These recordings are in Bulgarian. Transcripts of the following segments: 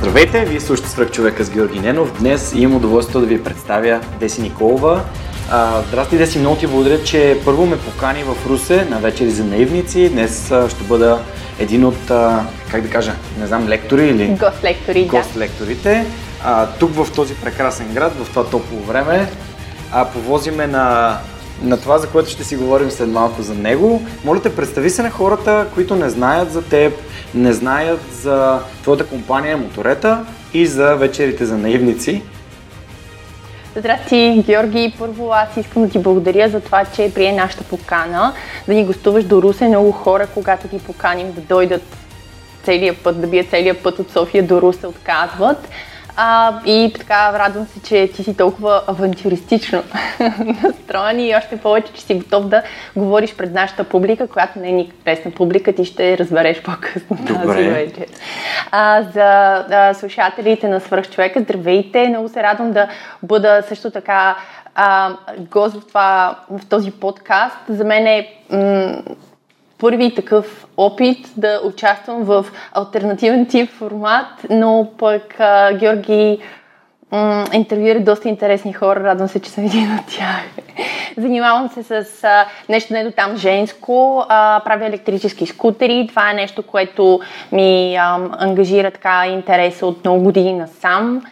Здравейте, вие слушате свръх човека с Георги Ненов. Днес имам удоволствието да ви представя Деси Николова. А, здрасти, Деси, много ти благодаря, че първо ме покани в Русе на вечери за наивници. Днес а, ще бъда един от, а, как да кажа, не знам, лектори или... Гост-лектори, да. Гост-лекторите. Тук в този прекрасен град, в това топло време, а, повозиме на на това, за което ще си говорим след малко за него. Моля те, представи се на хората, които не знаят за теб, не знаят за твоята компания Моторета и за вечерите за наивници. Здрасти, Георги. Първо аз искам да ти благодаря за това, че прие нашата покана, да ни гостуваш до Русе. Много хора, когато ги поканим да дойдат целият път, да бият целият път от София до Русе, отказват. А, и така, радвам се, че ти си толкова авантюристично настроен и още повече, че си готов да говориш пред нашата публика, която не е ни лесна публика, ти ще разбереш по-късно Добре. тази вечер. А, за а, слушателите на Свърхчовека, здравейте! Много се радвам да бъда също така а, гост в, това, в този подкаст. За мен е м- първи такъв опит да участвам в альтернативен тип формат, но пък а, Георги м- интервюира доста интересни хора, радвам се, че съм един от тях. Занимавам се с а, нещо не до там женско, а, правя електрически скутери, това е нещо, което ми а, ангажира така интереса от много години насам.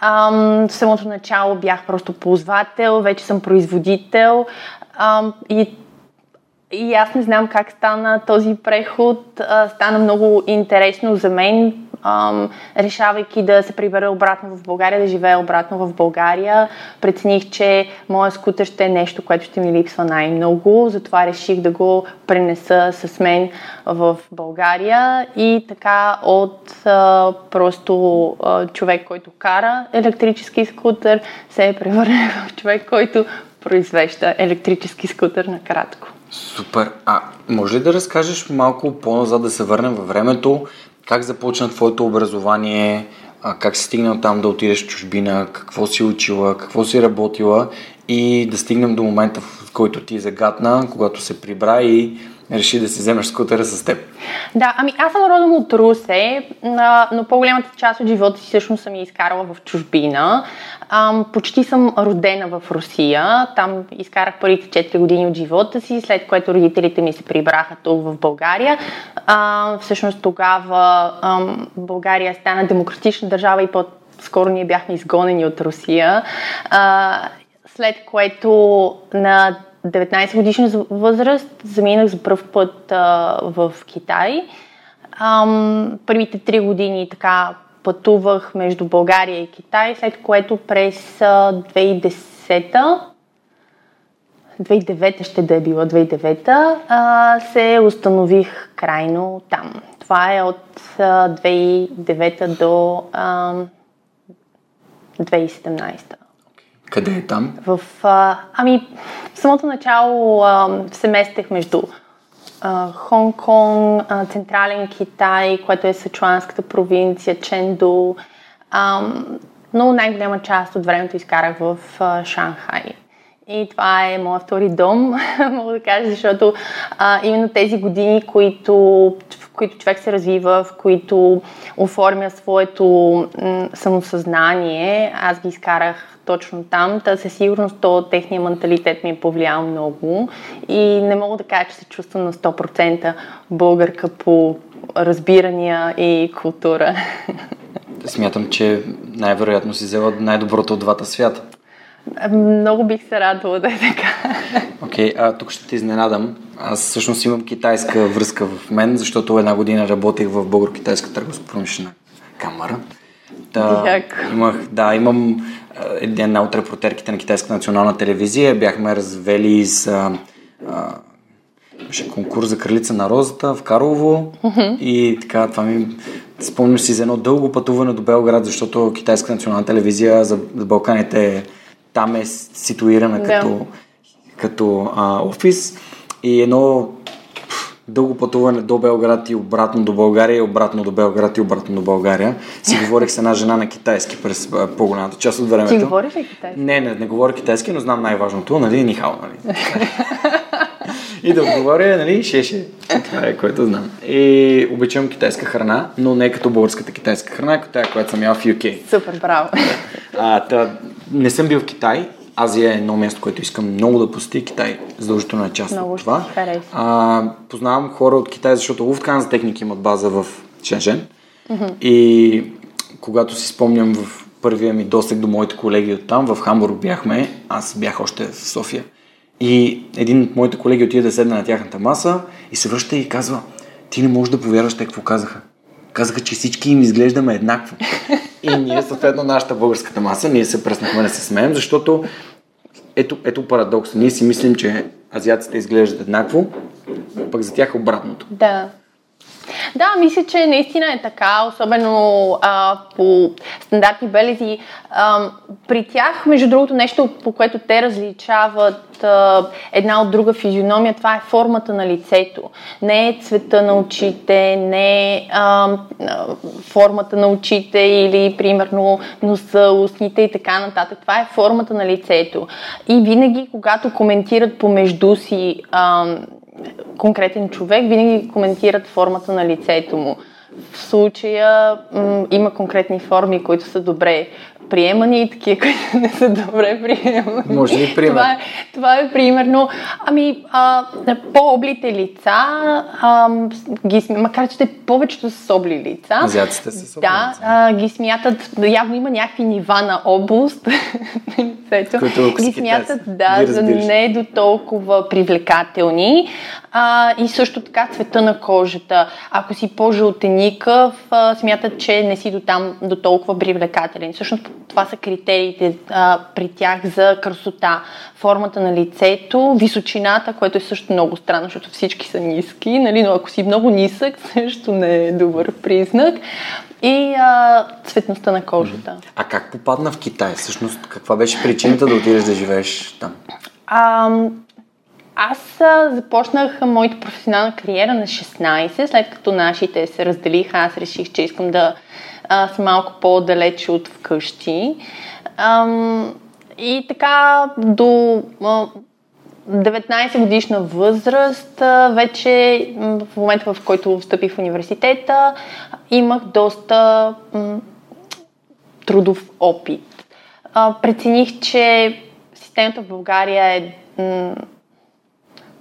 Ам, в самото начало бях просто ползвател, вече съм производител ам, и и аз не знам как стана този преход. Стана много интересно за мен, решавайки да се прибера обратно в България, да живея обратно в България. Прецених, че моят скутер ще е нещо, което ще ми липсва най-много. Затова реших да го пренеса с мен в България. И така от просто човек, който кара електрически скутер, се е в човек, който произвежда електрически скутер накратко. Супер. А може ли да разкажеш малко по-назад, да се върнем във времето, как започна твоето образование, как си стигнал там да отидеш в чужбина, какво си учила, какво си работила? И да стигнем до момента, в който ти загадна, когато се прибра и реши да си вземеш скутера с теб. Да, ами аз съм родом от Русе, но по-голямата част от живота си всъщност съм я изкарала в чужбина. Ам, почти съм родена в Русия. Там изкарах първите 4 години от живота си, след което родителите ми се прибраха тук в България. А, всъщност тогава ам, България стана демократична държава и по-скоро ние бяхме изгонени от Русия. А, след което на 19 годишна възраст заминах за първ път а, в Китай. Ам, първите три години така пътувах между България и Китай, след което през 2010 2009 ще да е била 2009 а, се установих крайно там. Това е от а, 2009 до а, 2017. Къде е там? В, а, ами, в самото начало а, се местех между Хонг-Конг, Централен Китай, което е Сачуанската провинция, Ченду. А, но най-голяма част от времето изкарах в а, Шанхай. И това е моят втори дом, мога да кажа, защото а, именно тези години, които, които човек се развива, в които оформя своето самосъзнание, аз ги изкарах точно там. Та със сигурност то техния менталитет ми е повлиял много и не мога да кажа, че се чувствам на 100% българка по разбирания и култура. Смятам, че най-вероятно си взела най-доброто от двата свята. Много бих се радвала да е така. Окей, okay, а тук ще те изненадам. Аз всъщност имам китайска връзка в мен, защото една година работех в Българо-китайска търговско-промишлена камера. Да, имах, да, имам една от репортерките на Китайска национална телевизия. Бяхме развели с а, а, конкурс за кралица на розата в Карлово mm-hmm. и така това ми спомням си за едно дълго пътуване до Белград, защото Китайска национална телевизия за Балканите там е ситуирана Да. като, като а, офис и едно дълго пътуване до Белград и обратно до България и обратно до Белград и обратно до България. Си говорих с една жена на китайски през по-голямата част от времето. Ти говориш ли китайски? Не, не, не говоря китайски, но знам най-важното, нали, нихао, нали. и да отговоря, нали, шеше. Това е, което знам. И обичам китайска храна, но не като българската китайска храна, като тая, която съм ял в UK. Супер, браво. А, та, не съм бил в Китай. Азия е едно място, което искам много да посети. Китай задължително е част Много от това. А, познавам хора от Китай, защото Lufthansa техники имат база в Шенжен. И когато си спомням в първия ми досег до моите колеги от там, в Хамбург бяхме, аз бях още в София. И един от моите колеги отиде да седне на тяхната маса и се връща и казва, ти не можеш да повярваш те какво казаха. Казаха, че всички им изглеждаме еднакво. И ние, съответно, нашата българската маса, ние се пръснахме да се смеем, защото ето, ето парадокс. Ние си мислим, че азиатците изглеждат еднакво, пък за тях е обратното. Да. Да, мисля, че наистина е така, особено а, по стандартни белези. При тях, между другото, нещо, по което те различават една от друга физиономия, това е формата на лицето. Не е цвета на очите, не е формата на очите или, примерно, носа, устните и така нататък. Това е формата на лицето. И винаги, когато коментират помежду си конкретен човек, винаги коментират формата на лицето му. В случая м- има конкретни форми, които са добре приемани и такива, които не са добре приемани. Може ли пример? Това е, това е примерно, ами, а, по-облите лица, а, ги, макар че те повечето са с обли лица, Азиатците са с обли да, а, ги смятат, явно има някакви нива на област Които, ги смятат да, за не до толкова привлекателни. А, и също така цвета на кожата. Ако си по-жълтеникъв, смятат, че не си до там до толкова привлекателен. Всъщност това са критериите а, при тях за красота. Формата на лицето, височината, което е също много странно, защото всички са ниски, нали? но ако си много нисък, също не е добър признак. И а, цветността на кожата. А как попадна в Китай? Всъщност, каква беше причината да отидеш да живееш там? А, аз започнах моята професионална кариера на 16, след като нашите се разделиха, аз реших, че искам да а, съм малко по-далеч от вкъщи. Ам, и така до а, 19 годишна възраст, вече в момента в който встъпих в университета, имах доста м, трудов опит. А, прецених, че системата в България е м,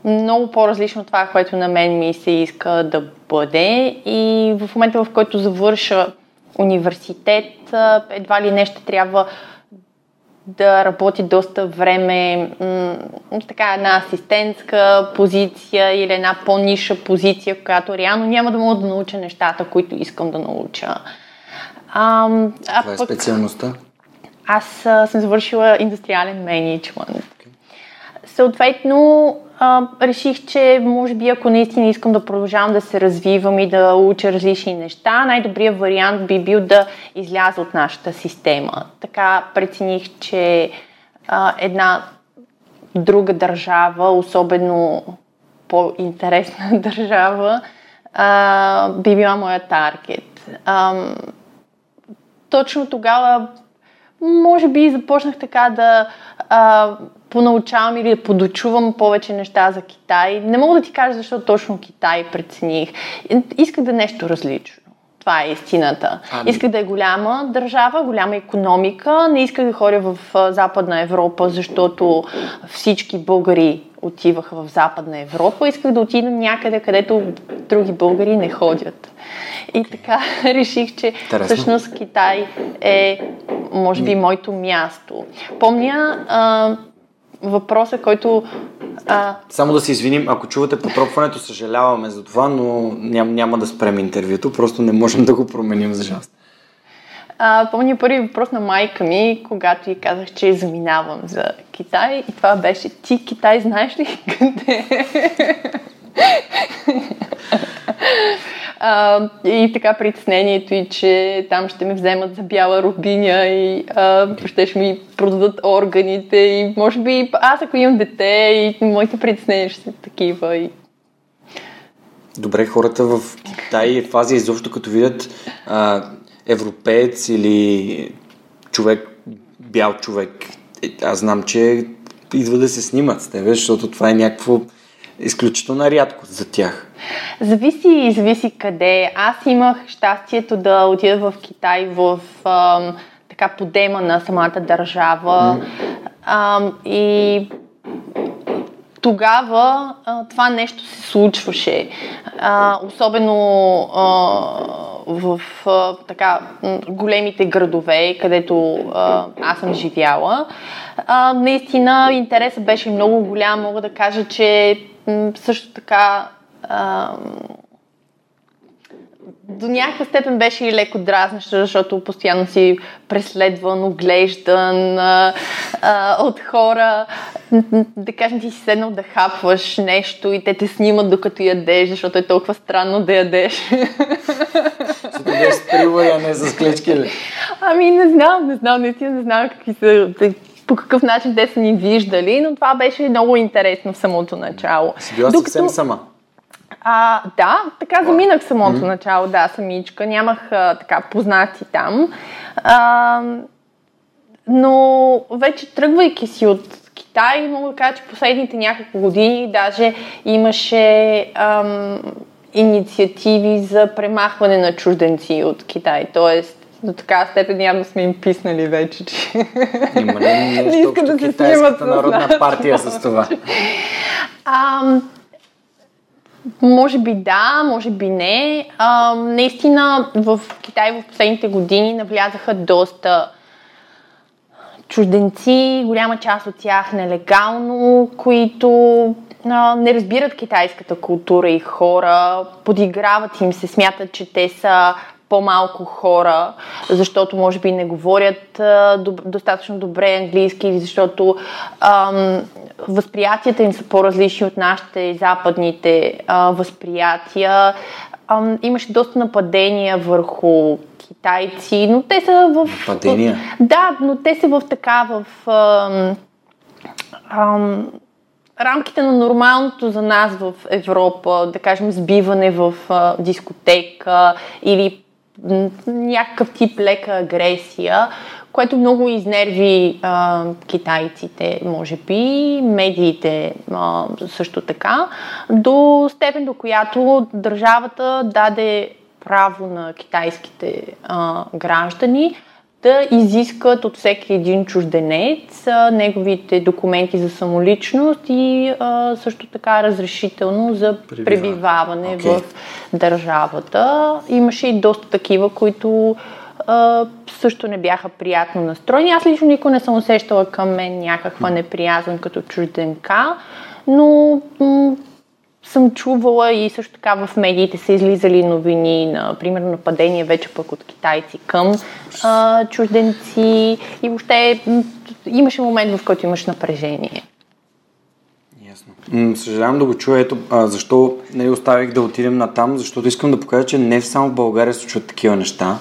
много по-различно от това, което на мен ми се иска да бъде. И в момента, в който завърша университет, едва ли не ще трябва да работи доста време м- така една асистентска позиция или една по-ниша позиция, която реално няма да мога да науча нещата, които искам да науча. А, а Това е пък специалността. аз а, съм завършила индустриален менеджмент. Съответно, а, реших, че може би ако наистина искам да продължавам да се развивам и да уча различни неща, най-добрият вариант би бил да изляза от нашата система. Така прецених, че а, една друга държава, особено по-интересна държава, а, би била моя таргет. Ам, точно тогава може би започнах така да а, понаучавам или да подочувам повече неща за Китай. Не мога да ти кажа защо точно Китай прецених. Исках да е нещо различно. Това е истината. Ами- Исках да е голяма държава, голяма економика. Не исках да ходя в Западна Европа, защото всички българи отиваха в Западна Европа. Исках да отида някъде, където други българи не ходят. И така реших, че Интересно. всъщност Китай е, може би, моето място. Помня а, въпроса, който а, Само да се извиним, ако чувате потропването, съжаляваме за това, но ням, няма да спрем интервюто, просто не можем да го променим за жалост. А, помня първи въпрос на майка ми, когато й казах, че заминавам за Китай и това беше ти Китай знаеш ли къде е?» А, и така притеснението и, че там ще ме вземат за бяла рубиня и а, ще, ми продадат органите и може би аз ако имам дете и моите притеснения ще са такива и Добре, хората в Китай в Азия изобщо като видят а, европеец или човек, бял човек, е, аз знам, че идва да се снимат с тебе, защото това е някакво изключителна рядкост за тях. Зависи, зависи къде. Аз имах щастието да отида в Китай в ам, така подема на самата държава. Ам, и тогава а, това нещо се случваше. А, особено а, в а, така големите градове, където а, аз съм живяла. А, наистина интересът беше много голям. Мога да кажа, че също така а, до някаква степен беше и леко дразнеща, защото постоянно си преследван, оглеждан а, а, от хора. Да кажем, ти си седнал да хапваш нещо и те те снимат докато ядеш, защото е толкова странно да ядеш. Защото бе сприла я не с клечки ли? Ами не знам, не знам, наистина не знам какви са, по какъв начин те са ни виждали, но това беше много интересно в самото начало. Си била Докато... съвсем сама. А, да, така заминах самото mm-hmm. начало, да, самичка. Нямах а, така познати там. А, но вече тръгвайки си от Китай, мога да кажа, че последните няколко години даже имаше ам, инициативи за премахване на чужденци от Китай. Тоест, до така степен явно сме им писнали вече, че Има ли нещо не искат да се снимат народна партия с това? Ам, може би да, може би не. А, наистина в Китай в последните години навлязаха доста чужденци, голяма част от тях нелегално, които а, не разбират китайската култура и хора, подиграват им се, смятат, че те са по-малко хора, защото може би не говорят а, доб- достатъчно добре английски или защото ам, възприятията им са по-различни от нашите западните а, възприятия. Ам, имаше доста нападения върху китайци, но те са в... Нападения? Да, но те са в така, в... Ам, ам, рамките на нормалното за нас в Европа, да кажем сбиване в а, дискотека или някакъв тип лека агресия, което много изнерви а, китайците, може би, медиите а, също така, до степен до която държавата даде право на китайските а, граждани да изискат от всеки един чужденец а, неговите документи за самоличност и а, също така разрешително за пребиваване okay. в държавата. Имаше и доста такива, които а, също не бяха приятно настроени. Аз лично никой не съм усещала към мен някаква неприязан като чужденка, но м- съм чувала и също така в медиите са излизали новини, на, примерно нападение вече пък от китайци към а, чужденци и въобще имаше момент, в който имаш напрежение. Ясно. съжалявам да го чуя. Ето, а, защо не оставих да отидем на там, защото искам да покажа, че не само в България се случват такива неща.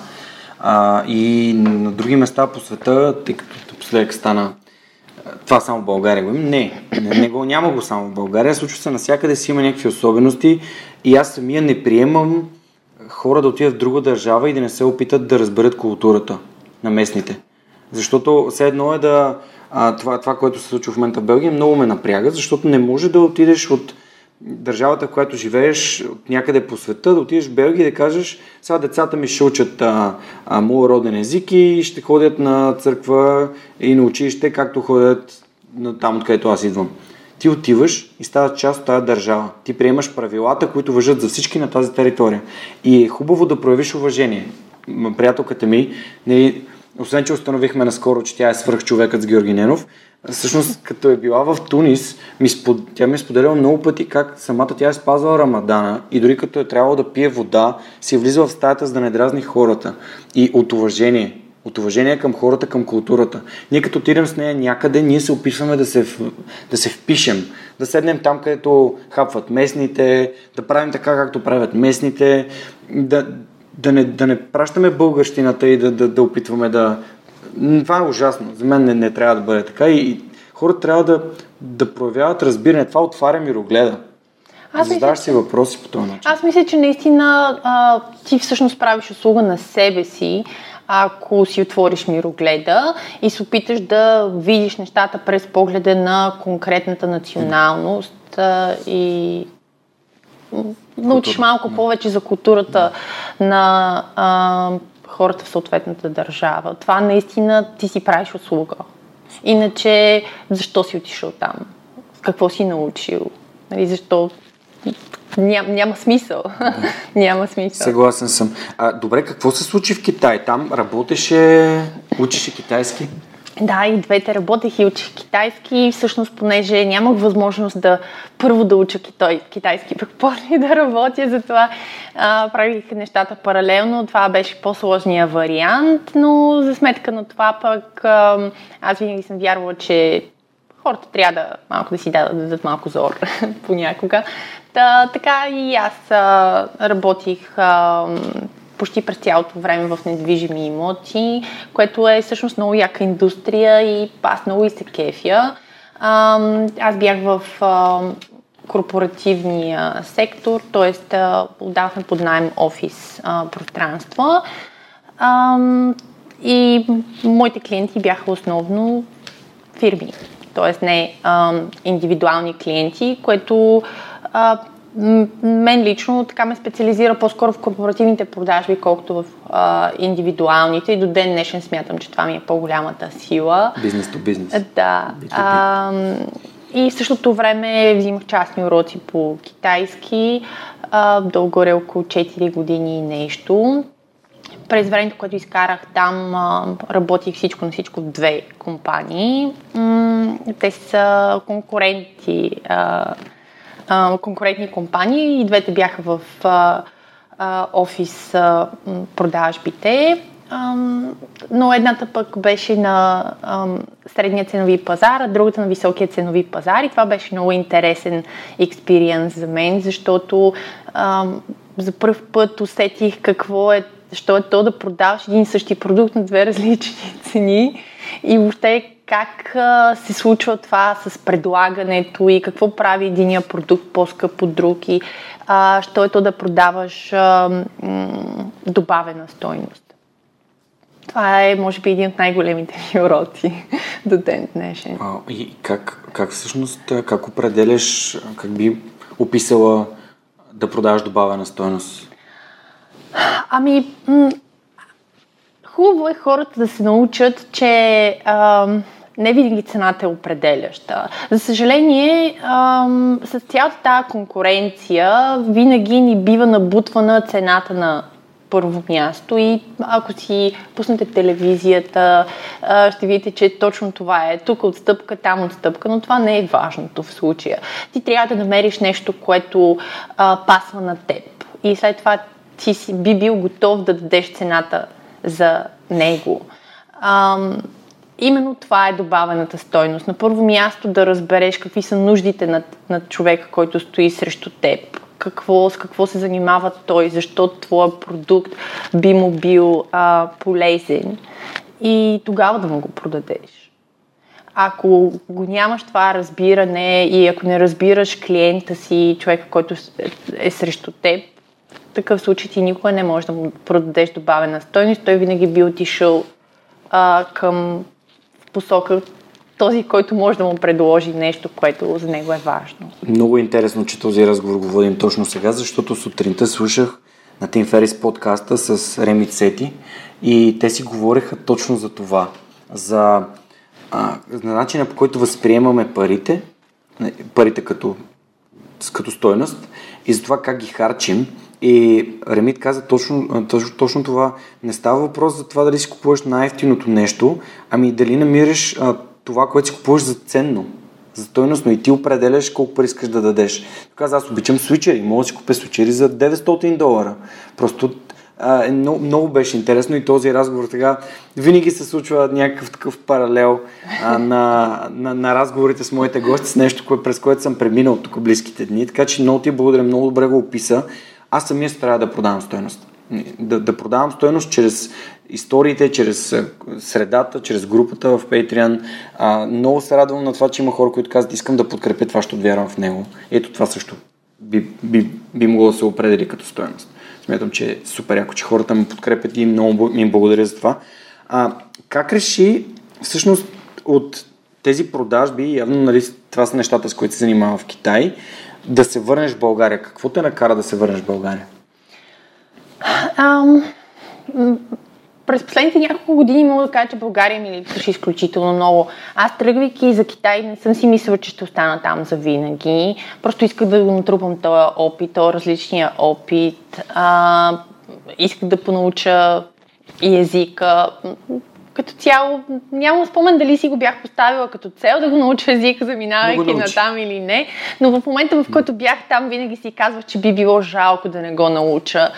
А, и на други места по света, тъй като последък стана това само в България го има. Не, не, не го, няма го само в България. Случва се навсякъде си има някакви особености и аз самия не приемам хора да отидат в друга държава и да не се опитат да разберат културата на местните. Защото все едно е да... А, това, това, което се случва в момента в Белгия, много ме напряга, защото не може да отидеш от държавата, в която живееш от някъде по света, да отидеш в Белгия и да кажеш, сега децата ми ще учат а, а, моят роден език и ще ходят на църква и на училище, както ходят на там, откъдето аз идвам. Ти отиваш и ставаш част от тази държава. Ти приемаш правилата, които въжат за всички на тази територия. И е хубаво да проявиш уважение. Приятелката ми, не, освен че установихме наскоро, че тя е свърх човекът с Георги Ненов, Всъщност, като е била в Тунис, ми спод... тя ми е споделяла много пъти как самата тя е спазвала Рамадана и дори като е трябвало да пие вода, си е влизала в стаята за да не дразни хората. И от уважение. От уважение към хората, към културата. Ние като отидем с нея някъде, ние се опитваме да се, да се впишем, да седнем там, където хапват местните, да правим така, както правят местните, да, да, не, да не пращаме българщината и да, да, да опитваме да... Това е ужасно. За мен не, не трябва да бъде така и, и хората трябва да, да проявяват разбиране. Това отваря мирогледа. Аз Задаваш си въпроси по този начин. Аз мисля, че наистина а, ти всъщност правиш услуга на себе си, ако си отвориш мирогледа и се опиташ да видиш нещата през погледа на конкретната националност а, и научиш Култура. малко повече за културата на а, хората в съответната държава. Това наистина ти си правиш услуга. Иначе, защо си отишъл там? Какво си научил? Нали, защо Ням, няма смисъл. няма смисъл. Съгласен съм. А, добре, какво се случи в Китай? Там работеше, учеше китайски? Да, и двете работех и учих китайски. Всъщност, понеже нямах възможност да първо да уча китай, китайски, пък после да работя, затова а, правих нещата паралелно. Това беше по-сложния вариант, но за сметка на това пък а, аз винаги съм вярвала, че хората трябва да малко да си дадат, да дадат малко зор понякога. Та, така и аз а, работих а, почти през цялото време в недвижими имоти, което е всъщност много яка индустрия и аз много и се кефя. Аз бях в корпоративния сектор, т.е. отдавахме под найем офис а, пространства. А, и моите клиенти бяха основно фирми, т.е. не а, индивидуални клиенти, което а, мен лично така ме специализира по-скоро в корпоративните продажби, колкото в а, индивидуалните. И до ден днешен смятам, че това ми е по-голямата сила. Бизнес то бизнес. Да. А, и в същото време взимах частни уроци по китайски. А, долу-горе около 4 години и нещо. През времето, което изкарах там, работих всичко на всичко в две компании. Те са конкуренти, конкурентни компании. И двете бяха в офис продажбите. но едната пък беше на средния ценови пазар, а другата на високия ценови пазар. И това беше много интересен експириенс за мен, защото за първ път усетих какво е защо е то да продаваш един и същи продукт на две различни цени и въобще как а, се случва това с предлагането и какво прави единия продукт по-скъп от друг и а, що е то да продаваш а, м- добавена стойност. Това е, може би, един от най-големите ми уроци до ден днешен. А, и как, как всъщност, как определяш, как би описала да продаваш добавена стойност? Ами, хубаво е хората да се научат, че а, не винаги цената е определяща. За съжаление, а, с цялата тази конкуренция винаги ни бива набутвана цената на първо място и ако си пуснете телевизията, ще видите, че точно това е. Тук отстъпка, там отстъпка, но това не е важното в случая. Ти трябва да намериш нещо, което а, пасва на теб. И след това ти си, би бил готов да дадеш цената за него. Ам, именно това е добавената стойност. На първо място да разбереш какви са нуждите на, на човека, който стои срещу теб. Какво, с какво се занимава той, защо твоя продукт би му бил а, полезен и тогава да му го продадеш. Ако го нямаш това разбиране и ако не разбираш клиента си, човека, който е срещу теб, такъв случай ти никога не можеш да му продадеш добавена стойност. Той винаги би отишъл а, към посока този, който може да му предложи нещо, което за него е важно. Много интересно, че този разговор го водим точно сега, защото сутринта слушах на Тим Ферис подкаста с Реми Цети и те си говореха точно за това. За а, на начина по който възприемаме парите, парите като, като стойност и за това как ги харчим и Ремит каза точно, точно, точно това. Не става въпрос за това дали си купуваш най-ефтиното нещо, ами дали намираш а, това, което си купуваш за ценно, за стойностно и ти определяш колко пари искаш да дадеш. Каза, аз обичам свичери, мога да си купя свичери за 900 долара. Просто а, е, много, много беше интересно и този разговор така винаги се случва някакъв такъв паралел а, на, на, на разговорите с моите гости с нещо, кое, през което съм преминал тук близките дни. Така че много ти благодаря, много добре го описа. Аз самия се трябва да продавам стоеност. Да, да продавам стоеност чрез историите, чрез средата, чрез групата в Patreon. А, много се радвам на това, че има хора, които казват, искам да подкрепя това, защото вярвам в него. Ето това също би, би, би могло да се определи като стоеност. Смятам, че е супер яко, че хората ме подкрепят и много им благодаря за това. А, как реши, всъщност, от тези продажби, явно нали, това са нещата, с които се занимава в Китай, да се върнеш в България. Какво те накара да се върнеш в България? Um, през последните няколко години мога да кажа, че България ми липсваше изключително много. Аз тръгвайки за Китай не съм си мислила, че ще остана там за винаги. Просто исках да го натрупам този опит, този различния опит. А, исках да понауча и езика като цяло нямам спомен дали си го бях поставила като цел да го науча езика, заминавайки на там или не, но в момента, в който бях там, винаги си казвах, че би било жалко да не го науча.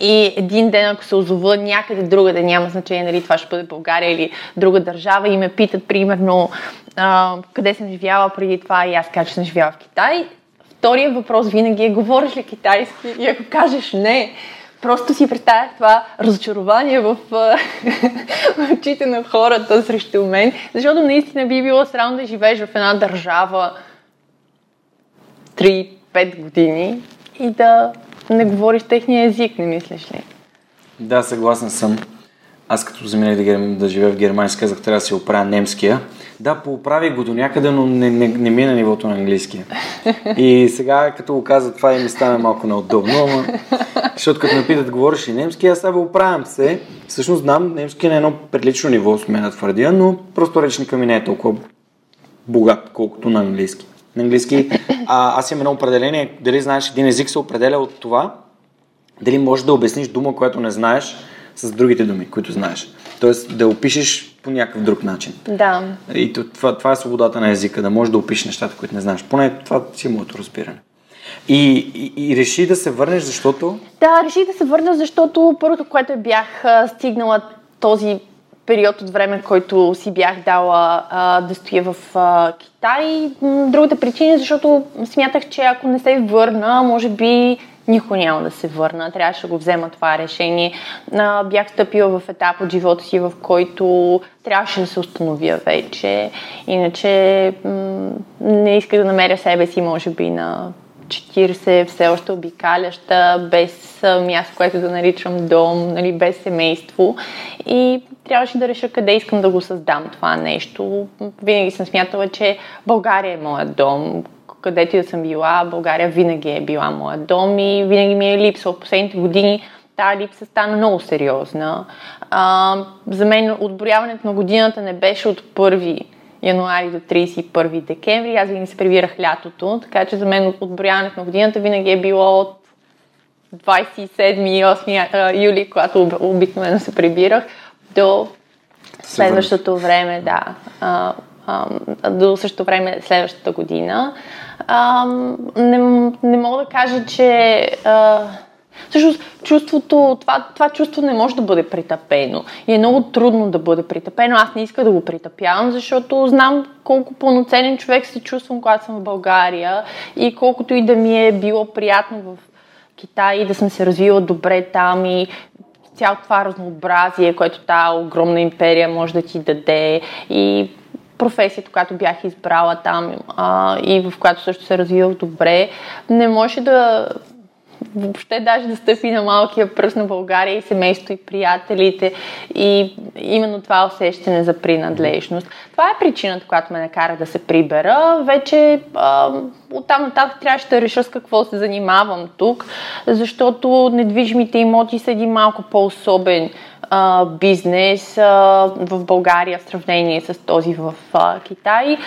И един ден, ако се озова някъде друга, да няма значение дали това ще бъде България или друга държава и ме питат, примерно, а, къде съм живяла преди това и аз кажа, че съм живяла в Китай, втория въпрос винаги е, говориш ли китайски? И ако кажеш не, Просто си представях това разочарование в, очите на хората срещу мен, защото наистина би било странно да живееш в една държава 3-5 години и да не говориш техния език, не мислиш ли? Да, съгласен съм. Аз като заминах да, да живея в Германия, казах, трябва да си оправя немския. Да, поправи го до някъде, но не, не, не ми е нивото на английския. И сега, като го каза това, и ми стана малко неудобно, ама, защото като ме питат, говориш и немски, аз сега оправям се. Всъщност знам немски на едно прилично ниво, сме да твърдя, но просто речника ми не е толкова богат, колкото на английски. На английски а, аз имам едно определение, дали знаеш един език се определя от това, дали можеш да обясниш дума, която не знаеш, с другите думи, които знаеш. Тоест да опишеш по някакъв друг начин. Да. И това, това е свободата на езика, да можеш да опишеш нещата, които не знаеш. Поне това си е моето разбиране. И, и, и реши да се върнеш, защото? Да, реши да се върна, защото първото, което бях стигнала този период от време, който си бях дала а, да стоя в а, Китай. Другата причина е, защото смятах, че ако не се върна, може би никой няма да се върна. Трябваше да го взема това решение. А, бях стъпила в етап от живота си, в който трябваше да се установя вече. Иначе м- не исках да намеря себе си, може би, на 40, все още обикаляща, без място, което да наричам дом, нали, без семейство. И трябваше да реша къде искам да го създам това нещо. Винаги съм смятала, че България е моят дом, където и да съм била, България винаги е била моя дом и винаги ми е липсва. В последните години тази липса стана много сериозна. А, за мен отборяването на годината не беше от 1 януари до 31 декември. Аз винаги се прибирах лятото, така че за мен отборяването на годината винаги е било от 27 и 8 юли, когато обикновено се прибирах, до следващото време, да. А, а, до същото време следващата година. А, не, не мога да кажа, че а, Всъщност, чувството, това, това чувство не може да бъде притъпено. И е много трудно да бъде притъпено. Аз не иска да го притъпявам, защото знам колко пълноценен човек се чувствам, когато съм в България и колкото и да ми е било приятно в Китай и да съм се развила добре там и цялото това разнообразие, което тази огромна империя може да ти даде и професията, която бях избрала там а, и в която също се развивах добре, не може да въобще даже да стъпи на малкия пръст на България и семейство и приятелите и именно това усещане за принадлежност. Това е причината, която ме накара да се прибера. Вече а, оттам нататък трябваше да реша с какво се занимавам тук, защото недвижимите имоти са един малко по-особен а, бизнес а, в България в сравнение с този в а, Китай.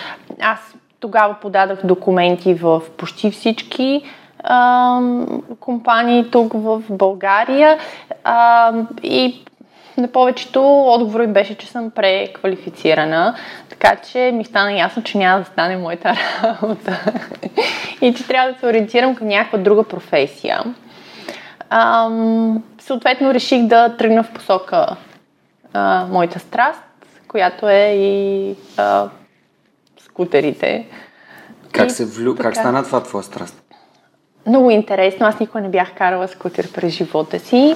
Аз тогава подадах документи в почти всички а, компании тук в България а, и на повечето отговори беше, че съм преквалифицирана, така че ми стана ясно, че няма да стане моята работа и че трябва да се ориентирам към някаква друга професия. Ам, съответно реших да тръгна в посока а, моята страст, която е и а, скутерите. Как, И се влю... така. как стана това твоя страст? Много интересно. Аз никога не бях карала скутер през живота си.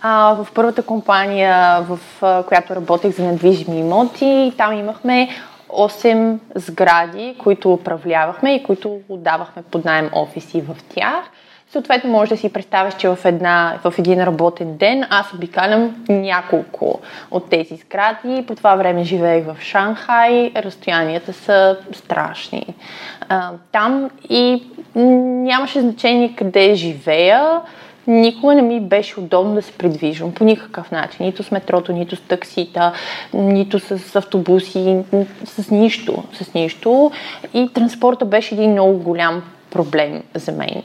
А, в първата компания, в а, която работех за недвижими имоти, там имахме 8 сгради, които управлявахме и които отдавахме под найем офиси в тях. Съответно, може да си представиш, че в, една, в един работен ден аз обикалям няколко от тези сгради. По това време живеех в Шанхай. Разстоянията са страшни. А, там и нямаше значение къде живея. Никога не ми беше удобно да се придвижвам по никакъв начин. Нито с метрото, нито с таксита, нито с автобуси, с нищо. С нищо. И транспорта беше един много голям проблем за мен.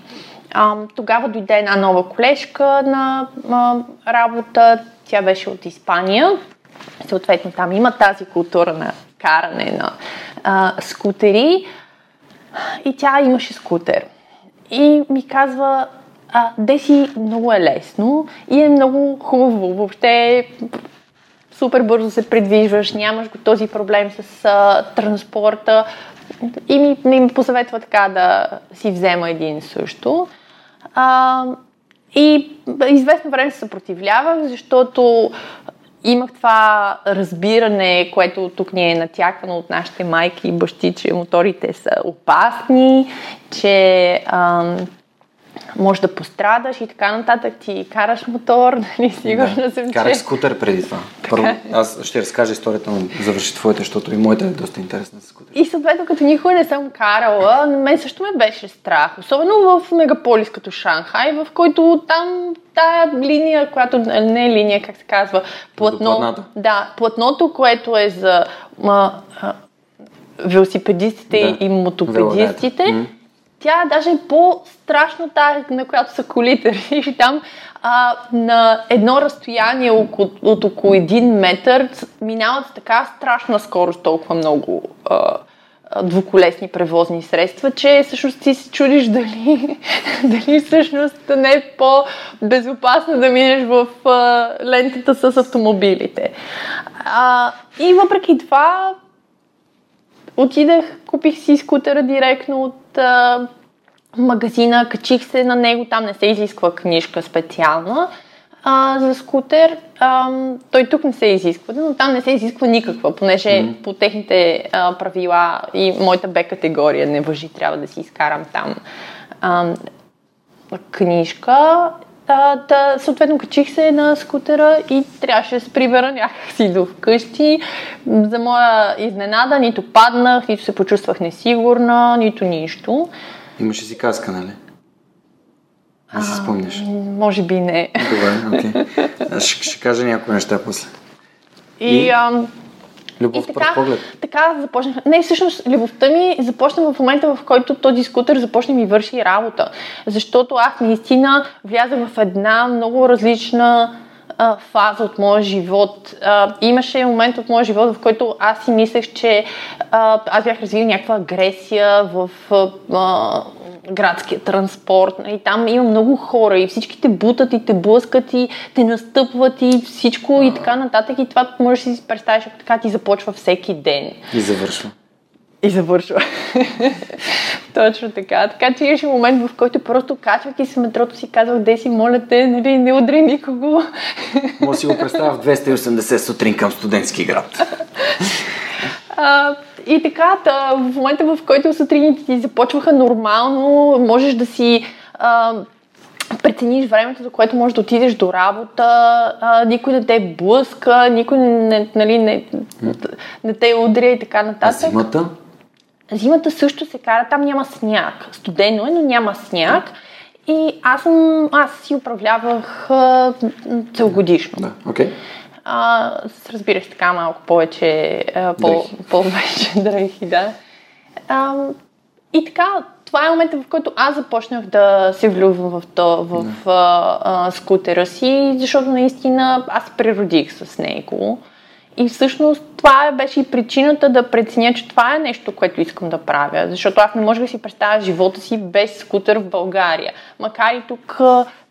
А, тогава дойде една нова колежка на а, работа. Тя беше от Испания. Съответно, там има тази култура на каране на а, скутери. И тя имаше скутер. И ми казва, а, Деси, много е лесно и е много хубаво. Въобще супер бързо се придвижваш, нямаш го този проблем с а, транспорта. И ми, ми посъветва така да си взема един също. А, и известно време се съпротивлявах, защото имах това разбиране, което тук ни е натяквано от нашите майки и бащи, че моторите са опасни, че ам, може да пострадаш и така нататък. Ти караш мотор, нали, сигурна съм, Карах че... скутер преди това. Първо, аз ще разкажа историята, но завърши твоята, защото и моята е доста интересна с скутер. И съответно, като никога не съм карала, на мен също ме беше страх. Особено в мегаполис като Шанхай, в който там тая линия, която не е линия, как се казва, платно. Да, платното, което е за а, велосипедистите Да. и мотопедистите. Велодата. Тя е даже по-страшно тая, на която са колите. И там а, на едно разстояние около, от около един метър минават така страшна скорост толкова много а, двуколесни превозни средства, че всъщност ти се чудиш дали, дали всъщност не е по-безопасно да минеш в а, лентата с автомобилите. А, и въпреки това, отидах, купих си скутера директно от а, магазина, качих се на него, там не се изисква книжка специална а, за скутер. А, той тук не се изисква, но там не се изисква никаква, понеже mm. по техните а, правила и моята Б категория не въжи, трябва да си изкарам там а, книжка. А, да, съответно, качих се на скутера и трябваше да се прибера някакси до вкъщи. За моя изненада нито паднах, нито се почувствах несигурна, нито нищо. Имаше си каска, нали? Не си спомняш. М, Може би не. Добре, окей. Ще, ще кажа някои неща после. И, И? Ам, и Любов така, поглед. така започнах. Не, всъщност, любовта ми започна в момента, в който този скутер започна ми върши работа. Защото аз наистина влязах в една много различна а, фаза от моя живот. А, имаше момент от моя живот, в който аз си мислех, че а, аз бях развил някаква агресия в а, градския транспорт. И там има много хора и всички те бутат и те блъскат и те настъпват и всичко и така нататък. И това можеш да си представиш, ако така ти започва всеки ден. И завършва. И завършва. Точно така. Така че имаше момент, в който просто качвайки се метрото си казвах, Деси, моля те, нали, не удрай никого. Може си го представя в 280 сутрин към студентски град. А, и така, та, в момента, в който сутрините ти започваха нормално, можеш да си а, прецениш времето, за което можеш да отидеш до работа, а, никой не те блъска, никой не, нали, не, не те удря и така А нататък. зимата? Зимата също се кара, там няма сняг. Студено е, но няма сняг. И аз, съм, аз си управлявах а, целогодишно. Да, окей. А, с, разбира се, така малко повече, а, по, Дрехи. повече дрехи, да. А, и така, това е момента, в който аз започнах да се влюбвам в, то, в а, а, скутера си, защото наистина аз се природих с него. И всъщност това беше и причината да преценя, че това е нещо, което искам да правя. Защото аз не можех да си представя живота си без скутер в България. Макар и тук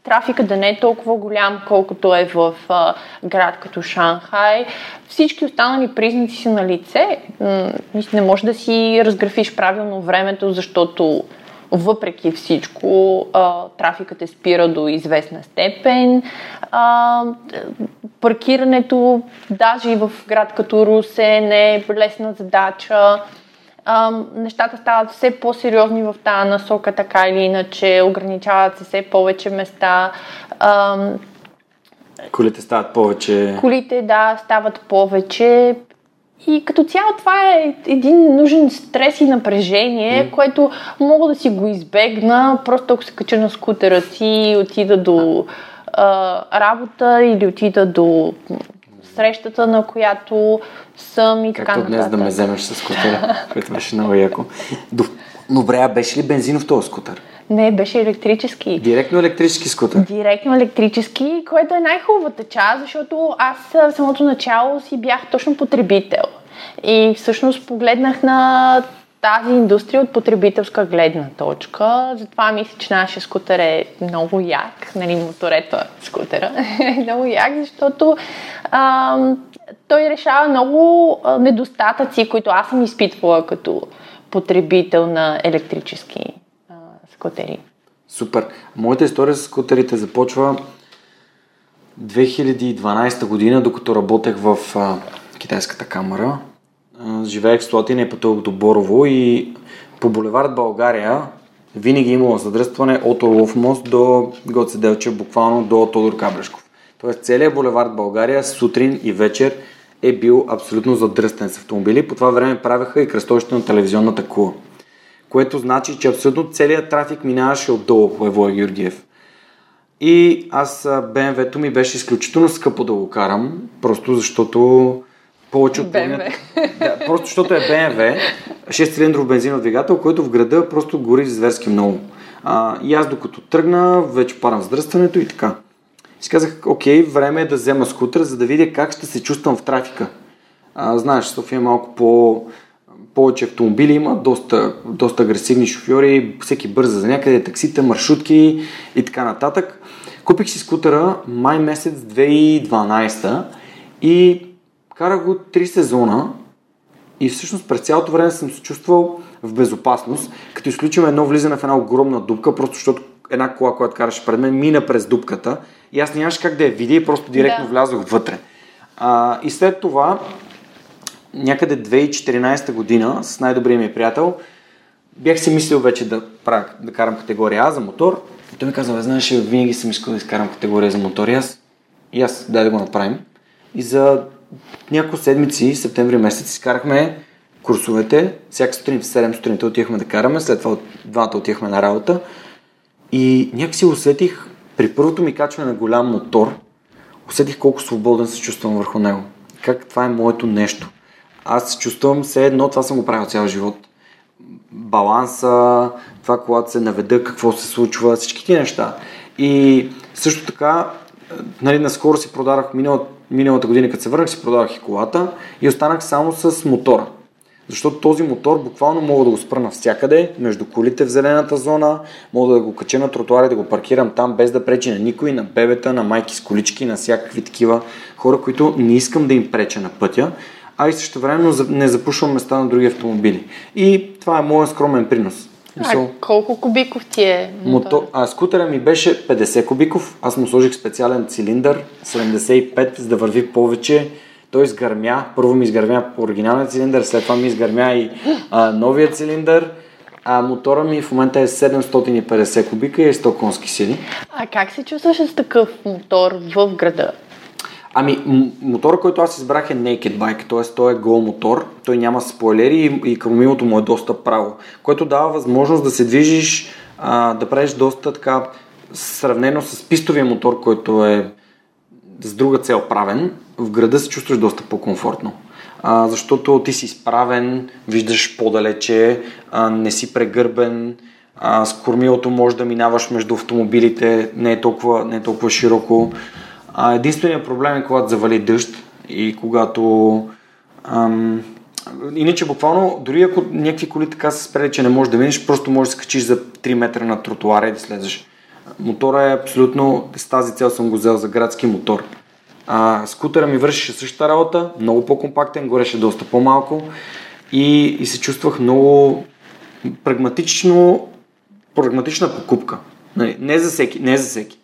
трафика да не е толкова голям, колкото е в а, град като Шанхай. Всички останали признаци са на лице. Не може да си разграфиш правилно времето, защото въпреки всичко, а, трафикът е спира до известна степен. А, паркирането, даже и в град като Русе, не е лесна задача. А, нещата стават все по-сериозни в тази насока, така или иначе. Ограничават се все повече места. А, колите стават повече. Колите, да, стават повече. И като цяло това е един нужен стрес и напрежение, mm. което мога да си го избегна, просто ако се кача на скутера си и отида до а, работа или отида до срещата, на която съм и Както така днес да ме вземеш с скутера, което беше много яко. Добре, а беше ли бензинов този скутер? Не, беше електрически. Директно електрически скутер? Директно електрически, което е най-хубавата част, защото аз в самото начало си бях точно потребител. И всъщност погледнах на тази индустрия от потребителска гледна точка. Затова мисля, че нашия скутер е много як, нали, моторето скутера е много як, защото а, той решава много недостатъци, които аз съм изпитвала като потребител на електрически а, скутери. Супер. Моята история с скутерите започва 2012 година, докато работех в а, китайската камера живеех в Слотина и пътувах до Борово и по булевард България винаги е имало задръстване от Орлов мост до Гоце Делче, буквално до Тодор Кабрешков. Тоест целият булевард България сутрин и вечер е бил абсолютно задръстен с автомобили. По това време правеха и кръстовището на телевизионната кула. Което значи, че абсолютно целият трафик минаваше отдолу по Евоя Георгиев. И аз БМВ-то ми беше изключително скъпо да го карам, просто защото повече от BMW. Да, просто защото е BMW, 6-цилиндров бензинов двигател, който в града просто гори зверски много. А, и аз докато тръгна, вече парам здръстването и така. И казах, окей, време е да взема скутер, за да видя как ще се чувствам в трафика. А, знаеш, София е малко по повече автомобили има, доста, доста агресивни шофьори, всеки бърза за някъде, таксита, маршрутки и така нататък. Купих си скутера май месец 2012 и Карах го три сезона и всъщност през цялото време съм се чувствал в безопасност, като изключим едно влизане в една огромна дупка, просто защото една кола, която караше пред мен, мина през дупката и аз нямаше как да я видя и просто директно да. влязох вътре. А, и след това, някъде 2014 година, с най-добрия ми приятел, бях си мислил вече да, правя, да карам категория А за мотор. И той ми каза, знаеш, винаги съм искал да изкарам категория за мотор и аз, и аз дай да го направим. И за няколко седмици, септември месец, изкарахме курсовете. Всяка сутрин в 7 сутринта отихме да караме, след това двамата отихме на работа. И някакси усетих, при първото ми качване на голям мотор, усетих колко свободен се чувствам върху него. Как това е моето нещо. Аз се чувствам все едно, това съм го правил цял живот. Баланса, това когато се наведа, какво се случва, всички тези неща. И също така, нали, наскоро си продадах миналата миналата година, като се върнах, си продавах и колата и останах само с мотора. Защото този мотор буквално мога да го спра навсякъде, между колите в зелената зона, мога да го кача на тротуара и да го паркирам там, без да пречи на никой, на бебета, на майки с колички, на всякакви такива хора, които не искам да им преча на пътя, а и също време не запушвам места на други автомобили. И това е моят скромен принос. А колко кубиков ти е? Мотор? А, скутера ми беше 50 кубиков. Аз му сложих специален цилиндър, 75, за да върви повече. Той изгърмя. Първо ми изгърмя по оригиналния цилиндър, след това ми изгърмя и а, новия цилиндър. А мотора ми в момента е 750 кубика и е 100 конски сили. А как се чувстваш с такъв мотор в града? Ами, мотора, който аз избрах е Naked Bike, т.е. той е гол мотор, той няма спойлери и, и кромилото му е доста право, което дава възможност да се движиш, а, да правиш доста така, сравнено с пистовия мотор, който е с друга цел правен, в града се чувстваш доста по-комфортно. А, защото ти си изправен, виждаш по-далече, а, не си прегърбен, а, с кормилото можеш да минаваш между автомобилите, не е толкова, не е толкова широко. Единственият проблем е когато завали дъжд и когато ам, Иначе буквално, дори ако някакви коли така се спрели, че не можеш да минеш, просто можеш да се качиш за 3 метра на тротуара и да слезеш Мотора е абсолютно, с тази цел съм го взел за градски мотор. А, скутера ми вършеше същата работа, много по-компактен, гореше доста по-малко и, и се чувствах много прагматично, прагматична покупка. Нали, не за всеки, не за всеки.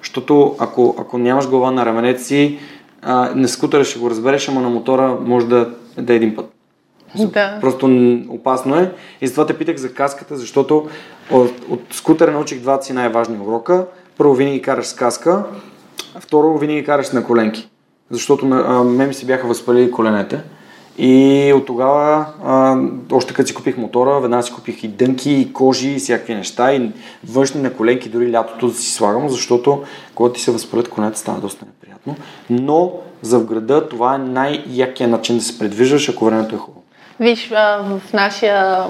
Защото ако, ако нямаш глава на раменете си, а, на скутера ще го разбереш, ама на мотора може да, да е един път. Да. Просто опасно е. И затова те питах за каската, защото от, от скутера научих два си най-важни урока. Първо, винаги караш с каска. Второ, винаги караш на коленки. Защото а, ме ми се бяха възпалили коленете. И от тогава, а, още като си купих мотора, веднага си купих и дънки, и кожи, и всякакви неща, и външни на коленки, дори лятото да си слагам, защото когато ти се възпалят коленете, става доста неприятно. Но за в града това е най-якия начин да се предвиждаш, ако времето е хубаво. Виж, в нашия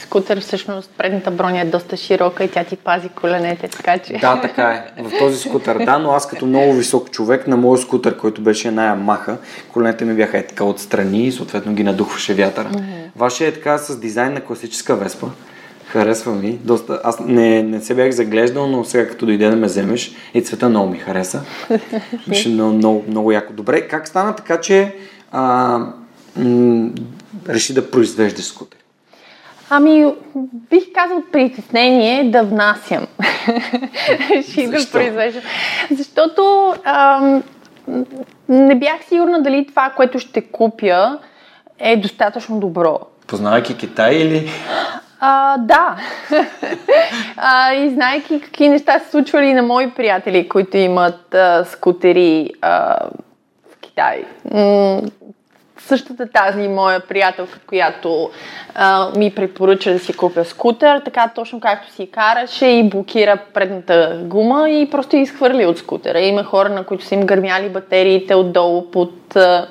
скутер всъщност предната броня е доста широка и тя ти пази коленете, така че... Да, така е. В този скутер, да, но аз като много висок човек на моят скутер, който беше най-маха, коленете ми бяха е така отстрани и съответно ги надухваше вятъра. Mm-hmm. Вашия е така с дизайн на класическа веспа. Харесва ми. Доста... Аз не, не се бях заглеждал, но сега като дойде да ме вземеш и цвета много ми хареса. Беше много, много, много яко. Добре, как стана така, че а, м- реши да произвеждаш скутер? Ами, бих казал притеснение да внасям. Реши да произвеждам. Защото ам, не бях сигурна дали това, което ще купя, е достатъчно добро. Познавайки Китай или? А, да. а, и знайки какви неща се случвали на мои приятели, които имат а, скутери а, в Китай. М- същата тази моя приятелка, която а, ми препоръча да си купя скутер, така точно както си караше и блокира предната гума и просто изхвърли от скутера. Има хора, на които са им гърмяли батериите отдолу под а,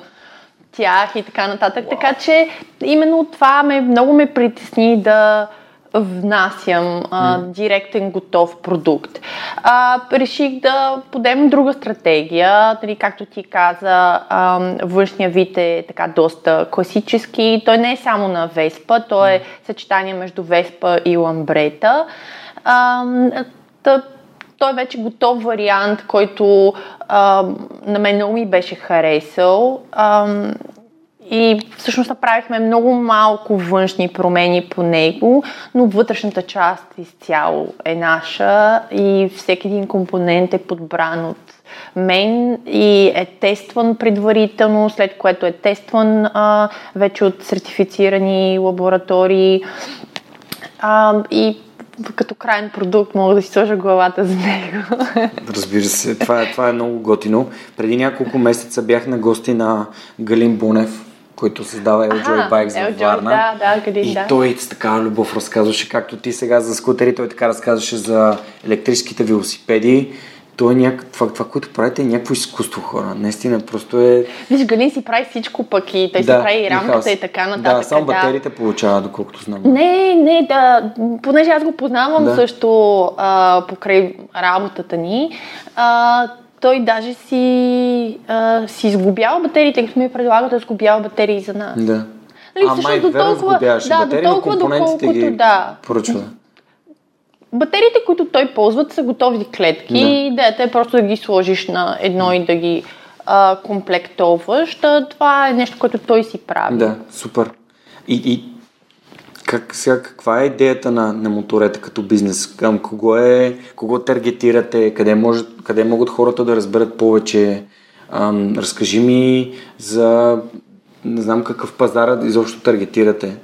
тях и така нататък. Wow. Така че именно това ме, много ме притесни да внасям а, директен готов продукт. А, реших да подем друга стратегия, нали, както ти каза, а, външния вид е така доста класически. Той не е само на Веспа, той е съчетание между Веспа и Ламбрета. А, тъп, той е вече готов вариант, който а, на мен много ми беше харесал. А, и всъщност направихме много малко външни промени по него, но вътрешната част изцяло е наша и всеки един компонент е подбран от мен и е тестван предварително, след което е тестван а, вече от сертифицирани лаборатории. А, и като крайен продукт мога да си сложа главата за него. Разбира се, това е, това е много готино. Преди няколко месеца бях на гости на Галин Бунев, който създава Eljoy Bikes за Варна. Да, да, къде, и да. той с такава любов разказваше, както ти сега за скутери, той така разказваше за електрическите велосипеди. То е някак, това, това, което правите е някакво изкуство хора. Наистина просто е... Виж, Галин си прави всичко пък и той да, си прави и рамката и, и така нататък. Да, само батериите да. получава, доколкото знам. Не, не, да. Понеже аз го познавам да. също а, покрай работата ни. А, той даже си, а, си изгубява батериите, като ми предлага да изгубява батерии за нас. Да. Нали, а, май, до толкова, да, до толкова, доколкото, ги да. поръчва. Батериите, които той ползват, са готови клетки. Да. Идеята е просто да ги сложиш на едно и да ги а, комплектоваш. Това е нещо, което той си прави. Да, супер. И, и как, сега, каква е идеята на, на моторета като бизнес? Към кого е, кого таргетирате? Къде, може, къде могат хората да разберат повече? Ам, разкажи ми за, не знам какъв пазар изобщо таргетирате.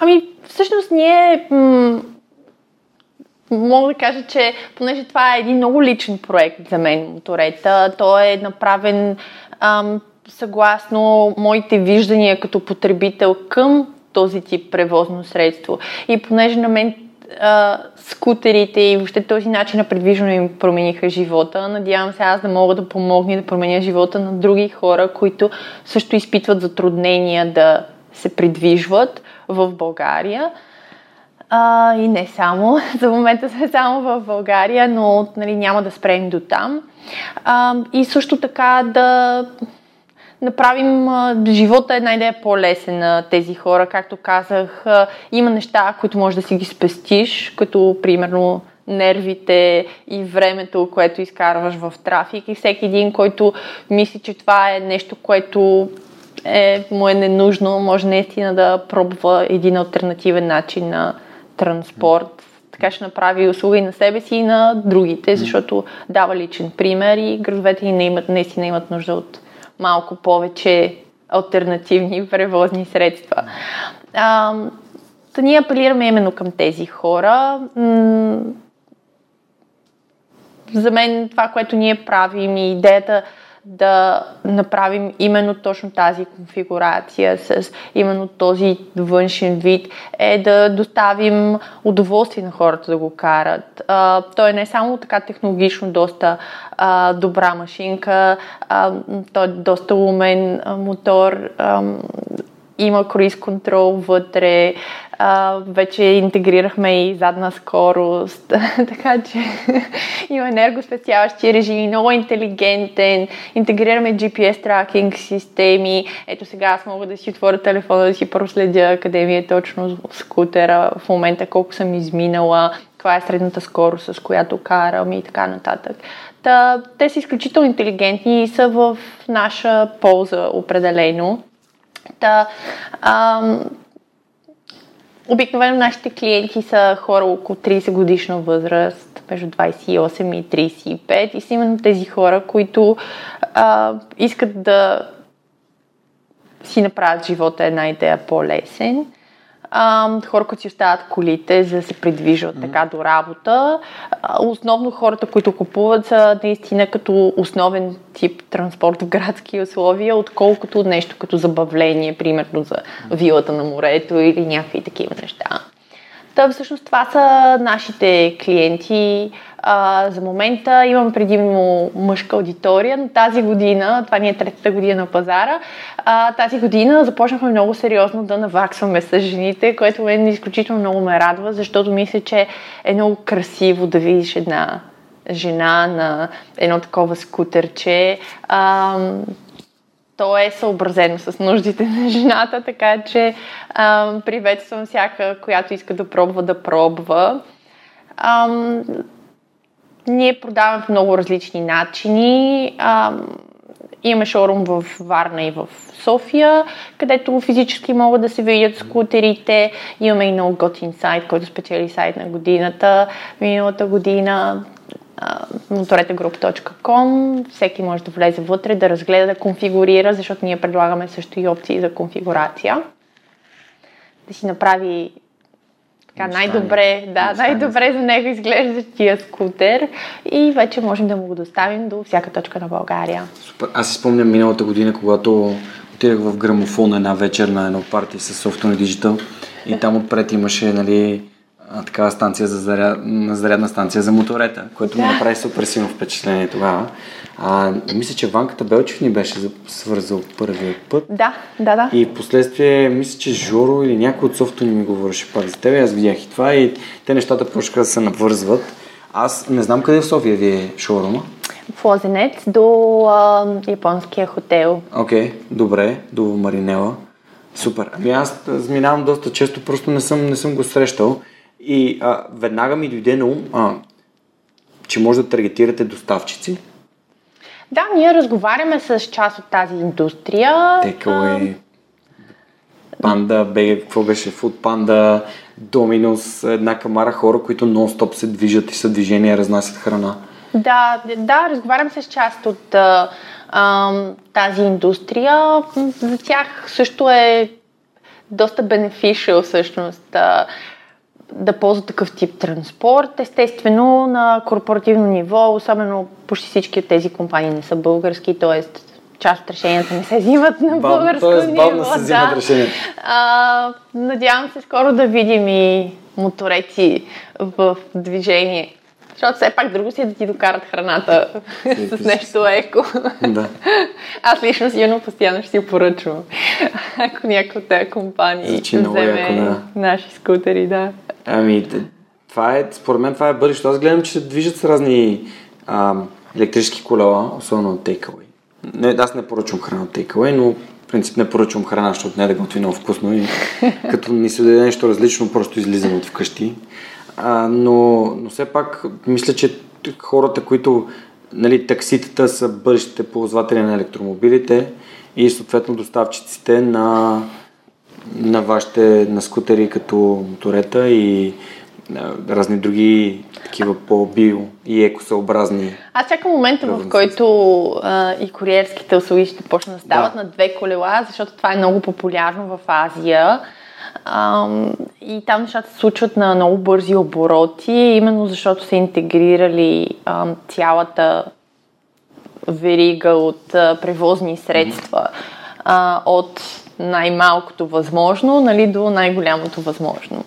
Ами, всъщност ние м- мога да кажа, че понеже това е един много личен проект за мен, моторета, той е направен ам, съгласно моите виждания като потребител към този тип превозно средство. И понеже на мен а, скутерите и въобще този начин на предвижване им промениха живота. Надявам се аз да мога да помогна и да променя живота на други хора, които също изпитват затруднения да се придвижват в България. А, и не само. За момента сме само в България, но нали, няма да спрем до там. А, и също така да направим живота една идея по-лесен на тези хора. Както казах, има неща, които може да си ги спестиш, като примерно нервите и времето, което изкарваш в трафик и всеки един, който мисли, че това е нещо, което е, му е ненужно, може наистина да пробва един альтернативен начин на транспорт. Така ще направи услуга и на себе си и на другите, защото дава личен пример и градовете ни наистина имат нужда от малко повече альтернативни превозни средства. А, да ние апелираме именно към тези хора. За мен това, което ние правим и идеята да направим именно точно тази конфигурация с именно този външен вид е да доставим удоволствие на хората да го карат. А, той е само така технологично доста а, добра машинка, а, той е доста умен мотор, а, има круиз контрол вътре, а, вече интегрирахме и задна скорост, така че има енергоспециалащи режими, много интелигентен, интегрираме GPS тракинг системи. Ето сега аз мога да си отворя телефона, да си проследя къде ми е точно скутера в момента, колко съм изминала, каква е средната скорост, с която карам и така нататък. Та, те са изключително интелигентни и са в наша полза определено. Та, ам, Обикновено нашите клиенти са хора около 30 годишна възраст, между 28 и 35 и са именно тези хора, които а, искат да си направят живота една идея по-лесен а, хора, които си остават колите, за да се придвижват mm-hmm. така до работа. А, основно хората, които купуват са наистина като основен тип транспорт в градски условия, отколкото нещо като забавление, примерно за вилата на морето или някакви такива неща. Та всъщност това са нашите клиенти. А, за момента имам предимно мъжка аудитория, но тази година, това ни е третата година на пазара, а, тази година започнахме много сериозно да наваксваме с жените, което мен изключително много ме радва, защото мисля, че е много красиво да видиш една жена на едно такова скутерче. А, то е съобразено с нуждите на жената, така че а, приветствам всяка, която иска да пробва, да пробва. А, ние продаваме по много различни начини. А, имаме шоурум в Варна и в София, където физически могат да се видят скутерите. Имаме и много готин сайт, който спечели сайт на годината. Миналата година motoretegroup.com. Всеки може да влезе вътре, да разгледа, да конфигурира, защото ние предлагаме също и опции за конфигурация. Да си направи така, най-добре, да, най-добре за него изглежда тия скутер и вече можем да му го доставим до всяка точка на България. Супер. Аз си спомням миналата година, когато отидах в грамофон една вечер на едно парти с Software Digital и там отпред имаше нали, такава станция за заряд, зарядна станция за моторета, което да. ми направи супер силно впечатление тогава. А, мисля, че Ванката Белчев ни беше свързал първият път. Да, да, да. И последствие, мисля, че Жоро или някой от софта ни ми говореше пак за теб. Аз видях и това и те нещата почнаха да се навързват. Аз не знам къде в София ви е шоурума. В Лозенец до а, японския хотел. Окей, okay, добре, до Маринела. Супер. Ами аз минавам доста често, просто не съм, не съм го срещал. И а, веднага ми дойде на ум, а, че може да таргетирате доставчици. Да, ние разговаряме с част от тази индустрия. Takeaway, Панда, БГ, какво беше? Food Panda, Доминус, една камара хора, които нон-стоп се движат и са движения, разнасят храна. Да, да, разговарям с част от а, а, тази индустрия. За тях също е доста бенефишъл всъщност. Да ползват такъв тип транспорт. Естествено, на корпоративно ниво, особено почти всички от тези компании не са български, т.е. част от решенията не се взимат на българско тоест, ниво. Бавно се взимат да. решения. А, надявам се скоро да видим и мотореци в движение. Защото все пак друго си е да ти докарат храната с нещо еко. Да. Аз лично сигурно постоянно ще си поръчвам. Ако някой от тези компании вземе яко, да. наши скутери, да. Ами, това е, според мен това е бъдещето. Аз гледам, че се движат с разни а, електрически колела, особено от Takeaway. Не, аз не поръчвам храна от Takeaway, но в принцип не поръчвам храна, защото не е да готви много вкусно и като ни се даде нещо различно, просто излизам от вкъщи. А, но, но все пак мисля, че хората, които нали, такситата са бъдещите ползватели на електромобилите и съответно доставчиците на, на вашите на скутери като моторета и разни други такива по-био и екосъобразни. Аз чакам момента, в който а, и куриерските услуги ще почнат да стават да. на две колела, защото това е много популярно в Азия. А, и там нещата се случват на много бързи обороти, именно защото са интегрирали а, цялата верига от а, превозни средства а, от най-малкото възможно нали, до най-голямото възможно.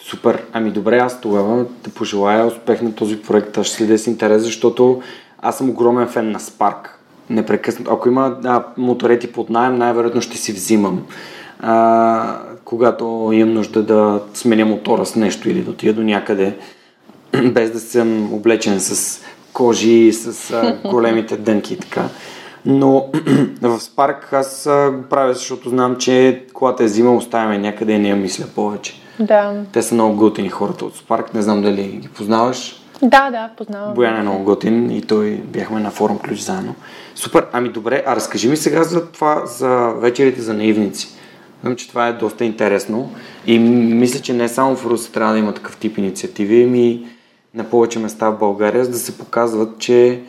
Супер. Ами добре, аз тогава да пожелая успех на този проект. Аз ще следя с интерес, защото аз съм огромен фен на Spark. Непрекъснато. Ако има да, моторети под найем, най-вероятно ще си взимам. А, когато имам нужда да сменя мотора с нещо или да отида до някъде, без да съм облечен с кожи и с а, големите дънки и така. Но в Spark аз го правя, защото знам, че колата е взима, оставяме някъде и не я мисля повече. Да. Те са много готини хората от Spark, не знам дали ги познаваш. Да, да, познавам. Боян е много готин и той бяхме на форум ключ заедно. Супер, ами добре, а разкажи ми сега за това, за вечерите за наивници. Знам, че това е доста интересно и мисля, че не само в Руси трябва да има такъв тип инициативи, ами на повече места в България, за да се показват, че,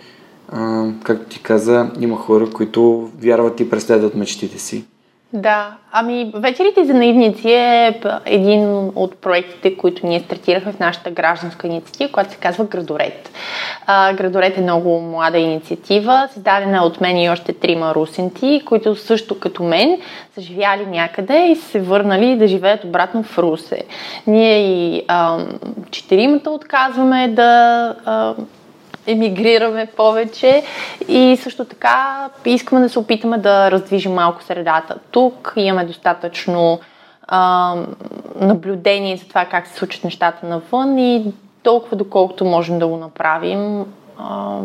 а, както ти каза, има хора, които вярват и преследват мечтите си. Да, ами Вечерите за наивници е един от проектите, които ние стартирахме в нашата гражданска инициатива, която се казва Градорет. А, Градорет е много млада инициатива, създадена от мен и още трима русенти, които също като мен са живяли някъде и са се върнали да живеят обратно в Русе. Ние и четиримата отказваме да а, емигрираме повече и също така искаме да се опитаме да раздвижим малко средата. Тук имаме достатъчно а, наблюдение за това как се случат нещата навън и толкова доколкото можем да го направим, а,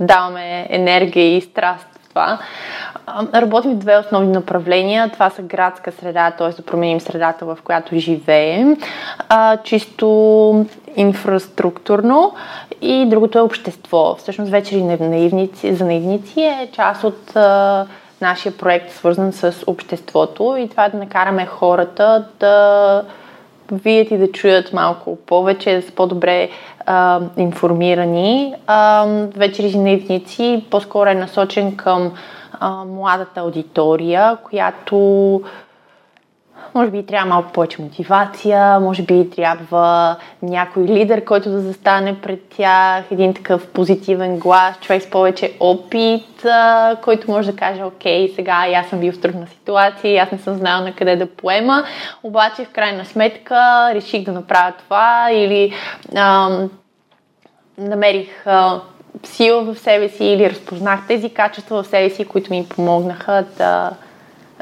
даваме енергия и страст това. Работим в две основни направления. Това са градска среда, т.е. да променим средата, в която живеем, чисто инфраструктурно и другото е общество. Всъщност вечери наивници, за наивници е част от нашия проект, свързан с обществото и това е да накараме хората да видят и да чуят малко повече, да са по-добре а, информирани. А, вечери за по-скоро е насочен към а, младата аудитория, която може би трябва малко повече мотивация, може би трябва някой лидер, който да застане пред тях, един такъв позитивен глас, човек с повече опит, който може да каже, окей, сега аз съм бил в трудна ситуация, аз не съм знал на къде да поема, обаче в крайна сметка реших да направя това или ам, намерих а, сила в себе си или разпознах тези качества в себе си, които ми помогнаха да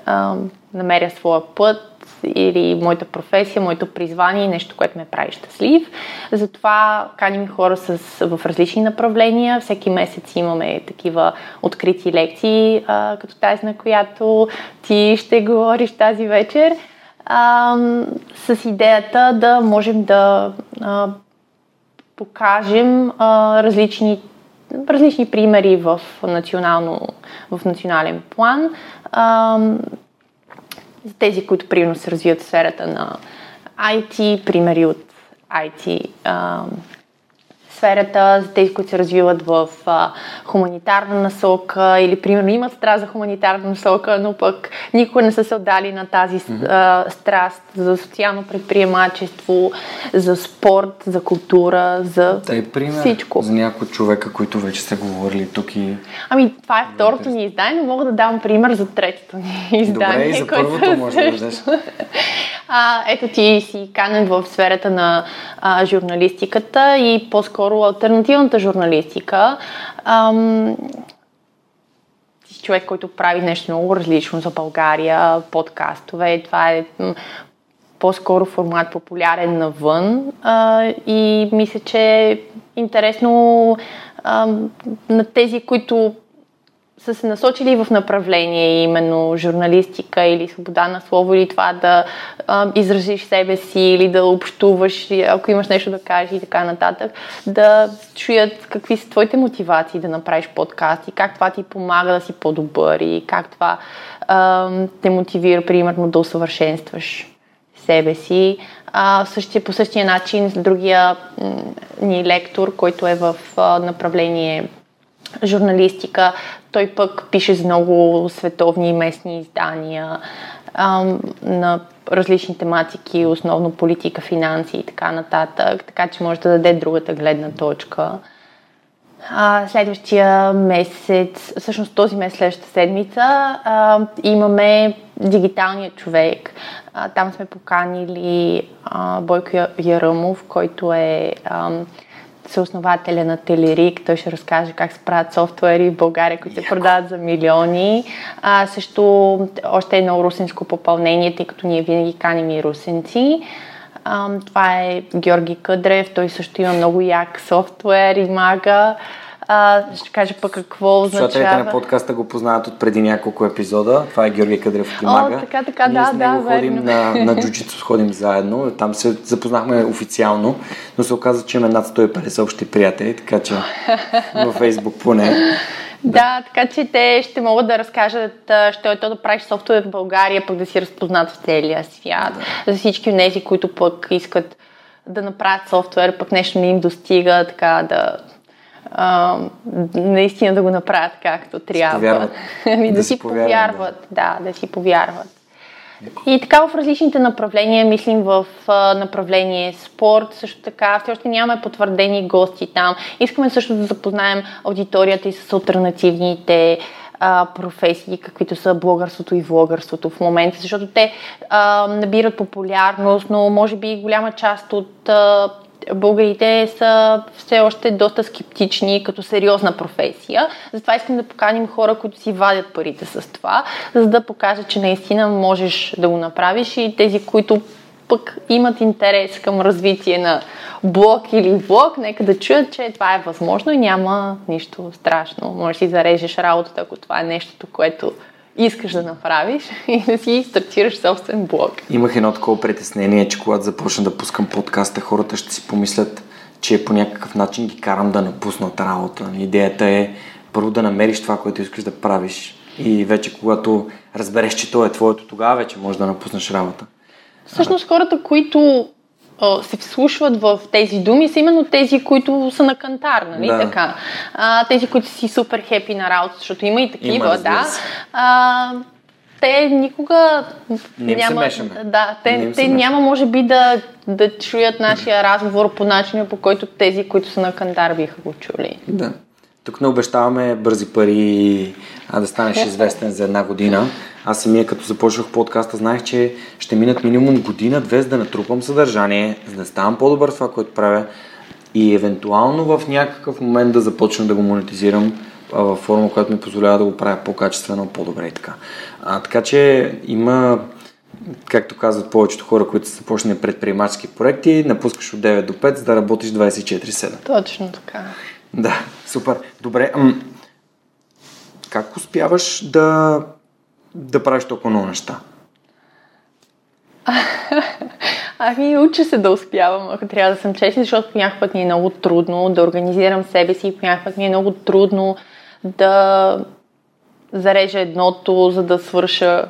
а, намеря своя път или моята професия, моето призвание, нещо, което ме прави щастлив. Затова каним хора с, в различни направления. Всеки месец имаме такива открити лекции, а, като тази, на която ти ще говориш тази вечер, а, с идеята да можем да а, покажем а, различни различни примери в, национално, в национален план. За тези, които примерно се развиват в сферата на IT, примери от IT сферата, за тези, които се развиват в а, хуманитарна насока или примерно имат страст за хуманитарна насока, но пък никога не са се отдали на тази а, страст за социално предприемачество, за спорт, за култура, за Дай пример всичко. за някои човека, които вече сте говорили тук и... Ами, това е второто ни издание, но мога да дам пример за третото ни издание. Добре, и за първото може да дадеш. А, ето ти си канен в сферата на а, журналистиката и по-скоро альтернативната журналистика. Ам, ти си човек, който прави нещо много различно за България, подкастове. Това е по-скоро формат популярен навън а, и мисля, че е интересно а, на тези, които са се насочили в направление именно журналистика или свобода на слово или това да а, изразиш себе си или да общуваш, ако имаш нещо да кажеш и така нататък, да чуят какви са твоите мотивации да направиш подкаст и как това ти помага да си по-добър и как това а, те мотивира, примерно, да усъвършенстваш себе си. А, същия, по същия начин другия ни лектор, който е в а, направление журналистика, той пък пише за много световни и местни издания а, на различни тематики, основно политика, финанси и така нататък, така че може да даде другата гледна точка. А, следващия месец, всъщност този месец, следващата седмица, а, имаме дигиталния човек. А, там сме поканили а, Бойко Яръмов, който е а, съоснователя на Телерик. Той ще разкаже как се правят софтуери в България, които се продават за милиони. А, също още едно русинско попълнение, тъй като ние винаги каним и русенци. А, това е Георги Къдрев. Той също има много як софтуер и мага. А, ще кажа пък какво означава. Слушателите на подкаста го познават от преди няколко епизода. Това е Георги Къдрев от Имага. О, така, така, Ние да, с него да, ходим верно. на, на джуджито, ходим заедно. Там се запознахме официално, но се оказа, че имаме над 150 общи приятели, така че във Фейсбук поне. Да, така че те ще могат да разкажат, що е то да правиш софтуер в България, пък да си разпознат в целия свят. За всички от тези, които пък искат да направят софтуер, пък нещо не им достига, така да а, наистина да го направят както трябва. повярват. Ами да, Да си си повярват, повярват, да, да си повярват. И така в различните направления, мислим в а, направление спорт, също така, все още нямаме потвърдени гости там. Искаме също да запознаем аудиторията и с альтернативните а, професии, каквито са блогърството и влогърството в момента, защото те а, набират популярност, но може би голяма част от а, българите са все още доста скептични като сериозна професия. Затова искам да поканим хора, които си вадят парите с това, за да покажат, че наистина можеш да го направиш и тези, които пък имат интерес към развитие на блог или влог, нека да чуят, че това е възможно и няма нищо страшно. Можеш да си зарежеш работата, ако това е нещото, което искаш да направиш и да си стартираш собствен блог. Имах едно такова притеснение, че когато започна да пускам подкаста, хората ще си помислят, че по някакъв начин ги карам да напуснат работа. Идеята е първо да намериш това, което искаш да правиш и вече когато разбереш, че то е твоето, тогава вече можеш да напуснеш работа. Всъщност хората, които а, се вслушват в тези думи, са именно тези, които са на кантар, нали Да. така? А, тези, които си супер хепи на работа, защото има и такива, Има, да. А, те никога Не няма, да, Не те, се те няма може би да, да чуят нашия разговор по начина, по който тези, които са на кантар, биха го чули. Да. Тук не обещаваме бързи пари, а да станеш известен за една година. Аз самия като започнах подкаста, знаех, че ще минат минимум година, две, за да натрупам съдържание, за да ставам по-добър в това, което правя и евентуално в някакъв момент да започна да го монетизирам във форма, която ми позволява да го правя по-качествено, по-добре и така. А, така че има, както казват повечето хора, които са започнали предприемачески проекти, напускаш от 9 до 5, за да работиш 24-7. Точно така. Да, супер. Добре. Как успяваш да, да правиш толкова много неща? Ами, уча се да успявам, ако трябва да съм честна, защото по ми е много трудно да организирам себе си, по ми е много трудно да зарежа едното, за да свърша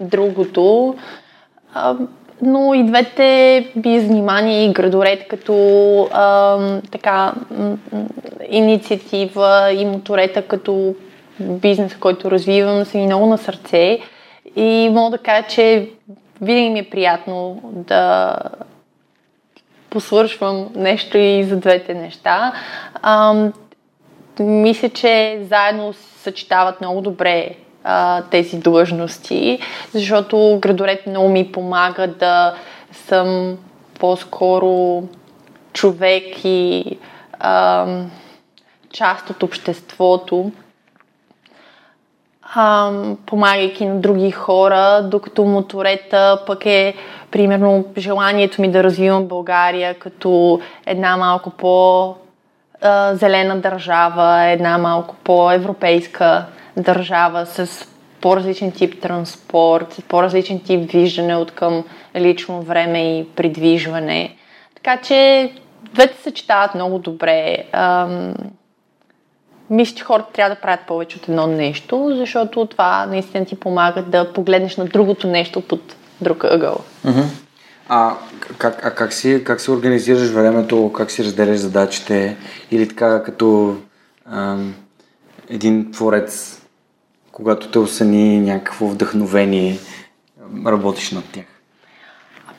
другото. А, но и двете без внимание и градоред като а, така инициатива и моторета като бизнес, който развивам, са ми много на сърце. И мога да кажа, че винаги ми е приятно да посвършвам нещо и за двете неща. А, мисля, че заедно съчетават много добре а, тези длъжности, защото градорет много ми помага да съм по-скоро човек и а, част от обществото, а, помагайки на други хора, докато моторета пък е примерно желанието ми да развивам България като една малко по- зелена държава, една малко по-европейска държава с по-различен тип транспорт, с по-различен тип виждане от към лично време и придвижване. Така че двете съчетават много добре. Ам, мисля, че хората трябва да правят повече от едно нещо, защото това наистина ти помага да погледнеш на другото нещо под друг ъгъл. Mm-hmm. А, как, а как, си, как си организираш времето, как си разделяш задачите или така като ам, един творец, когато те осъни някакво вдъхновение, работиш над тях?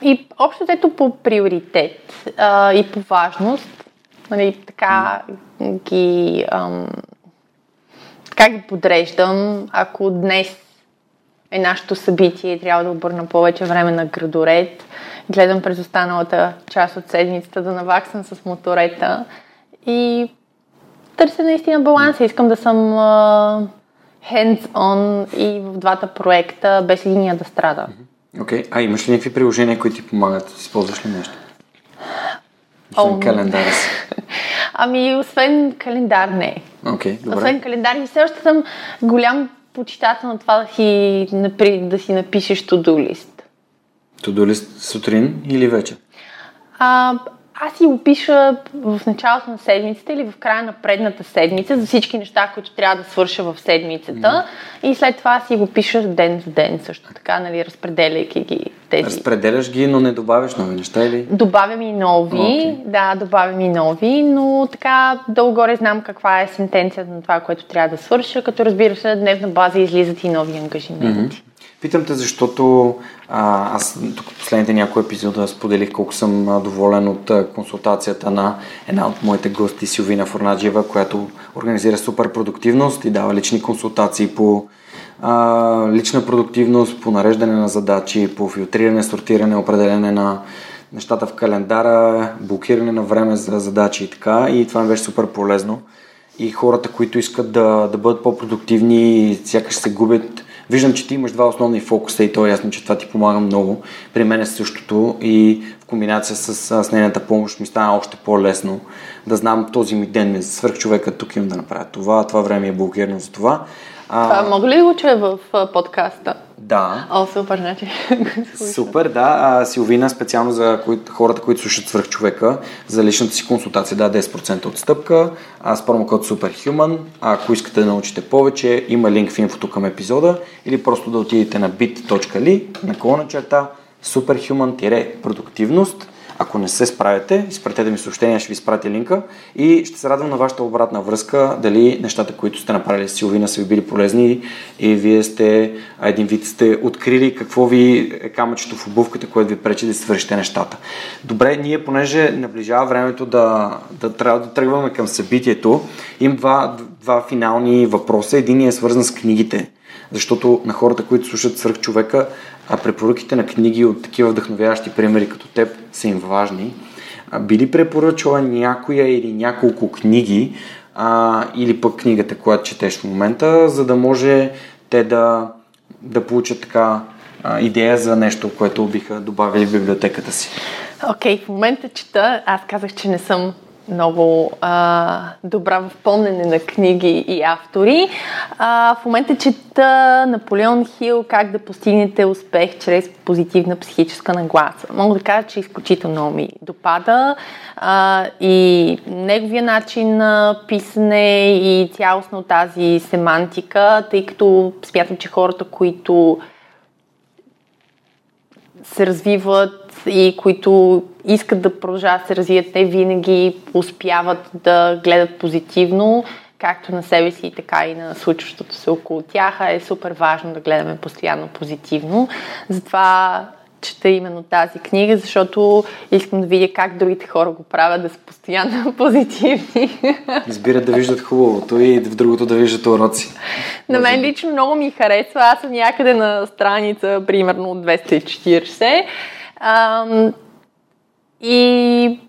И общо ето по приоритет а, и по важност, нали, така ги ам, така ги подреждам. Ако днес е нашето събитие и трябва да обърна повече време на градоред, гледам през останалата част от седмицата да наваксам с моторета и търся наистина баланса. Искам да съм uh, hands-on и в двата проекта, без линия да страда. Окей, okay. а имаш ли някакви приложения, които ти помагат? Използваш ли нещо? Освен календара си. Ами, освен календар не. Okay, добре. Освен календар и все още съм голям почитател на това да си, да си напишеш to-do сутрин или вечер? А, аз си го пиша в началото на седмицата или в края на предната седмица за всички неща, които трябва да свърша в седмицата. Mm-hmm. И след това си го пиша ден в ден също така, нали, разпределяйки ги тези. Разпределяш ги, но не добавяш нови неща или? Добавям и нови, okay. да, добавям и нови, но така долу-горе знам каква е сентенцията на това, което трябва да свърша, като разбира се, дневна база излизат и нови ангажименти. Mm-hmm. Питам те, защото а, аз тук последните някои епизода споделих колко съм доволен от консултацията на една от моите гости Силвина Форнаджиева, която организира супер продуктивност и дава лични консултации по а, лична продуктивност, по нареждане на задачи, по филтриране, сортиране, определене на нещата в календара, блокиране на време за задачи и така. И това ми беше супер полезно. И хората, които искат да, да бъдат по-продуктивни, сякаш се губят Виждам, че ти имаш два основни фокуса и то е ясно, че това ти помага много. При мен е същото и в комбинация с, с нейната помощ ми стана още по-лесно да знам този ми ден ми свърх човека, тук имам да направя това, това време е блокирано за това. А... Това мога ли да го чуя в подкаста? Да. О, супер, значи. Супер, да. А, Силвина специално за кои, хората, които слушат свърх човека, за личната си консултация, да, 10% отстъпка, а, с промокод Superhuman. А, ако искате да научите повече, има линк в инфото към епизода или просто да отидете на bit.ly, на колона черта, superhuman-продуктивност ако не се справяте, изпратете ми съобщение, ще ви изпратя линка и ще се радвам на вашата обратна връзка, дали нещата, които сте направили с Силвина са ви били полезни и вие сте, един вид сте открили какво ви е камъчето в обувката, което ви пречи да свършите нещата. Добре, ние понеже наближава времето да, да трябва да тръгваме към събитието, имам два, два финални въпроса. Един е свързан с книгите защото на хората, които слушат свърх човека, а препоръките на книги от такива вдъхновяващи примери като теб са им важни. А, би ли препоръчала някоя или няколко книги а, или пък книгата, която четеш в момента, за да може те да, да получат така а, идея за нещо, което биха добавили в библиотеката си? Окей, okay, в момента чета, аз казах, че не съм много а, добра в помнене на книги и автори. А, в момента чета Наполеон Хил как да постигнете успех чрез позитивна психическа нагласа. Мога да кажа, че изключително ми допада а, и неговия начин на писане и цялостно тази семантика, тъй като смятам, че хората, които се развиват и които искат да продължават да се развият, те винаги успяват да гледат позитивно, както на себе си, така и на случващото се около тях. Е супер важно да гледаме постоянно позитивно. Затова чета именно тази книга, защото искам да видя как другите хора го правят да са постоянно позитивни. Избират да виждат хубавото и в другото да виждат уроци. На мен лично много ми харесва. Аз съм някъде на страница, примерно 240 Ам, и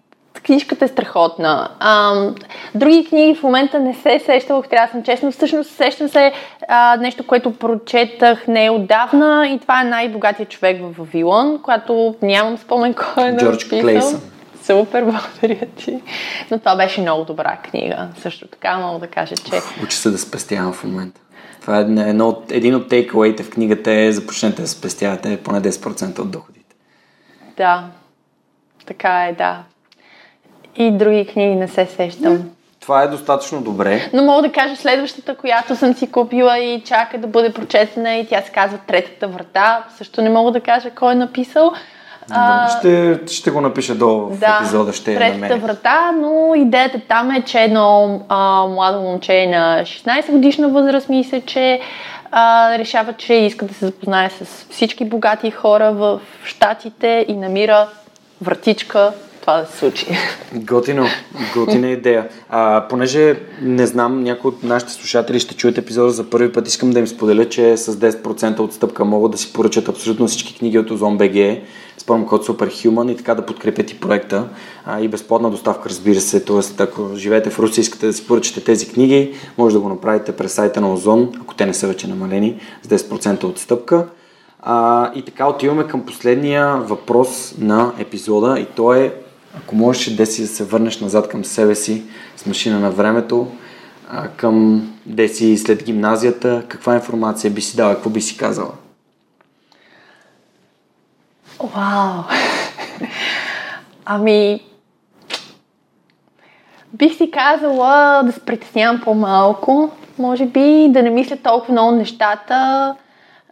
книжката е страхотна. Ам, други книги в момента не се сещам, ако трябва да съм честна. Всъщност сещам се а, нещо, което прочетах не отдавна и това е най-богатия човек в Вавилон, която нямам спомен кой е Джордж Клейсън. Супер, благодаря ти. Но това беше много добра книга. Също така мога да кажа, че... Учи се да спестявам в момента. Това е едно един от тейкауейте в книгата е започнете да спестявате поне 10% от доходите. Да, така е, да. И други книги не се сещам. Това е достатъчно добре. Но мога да кажа следващата, която съм си купила и чака да бъде прочетена и тя се казва Третата врата. Също не мога да кажа кой е написал. Да, ще, ще го напиша долу в да, епизода, ще Третата намеря. врата, но идеята там е, че едно а, младо момче на 16 годишна възраст, мисля, че а, решава, че иска да се запознае с всички богати хора в Штатите и намира вратичка това да се случи. Готино, готина идея. А, понеже не знам, някои от нашите слушатели ще чуят епизода за първи път, искам да им споделя, че с 10% отстъпка могат да си поръчат абсолютно всички книги от Озон БГ с промокод Superhuman и така да подкрепят и проекта. А, и безплатна доставка, разбира се. Тоест, ако живеете в Русия и искате да си поръчате тези книги, може да го направите през сайта на Озон, ако те не са вече намалени, с 10% отстъпка. А, и така отиваме към последния въпрос на епизода и то е ако можеш Деси да се върнеш назад към себе си с машина на времето, към Деси след гимназията, каква информация би си дала, какво би си казала? Вау! Ами, бих си казала да се притеснявам по-малко, може би да не мисля толкова много нещата,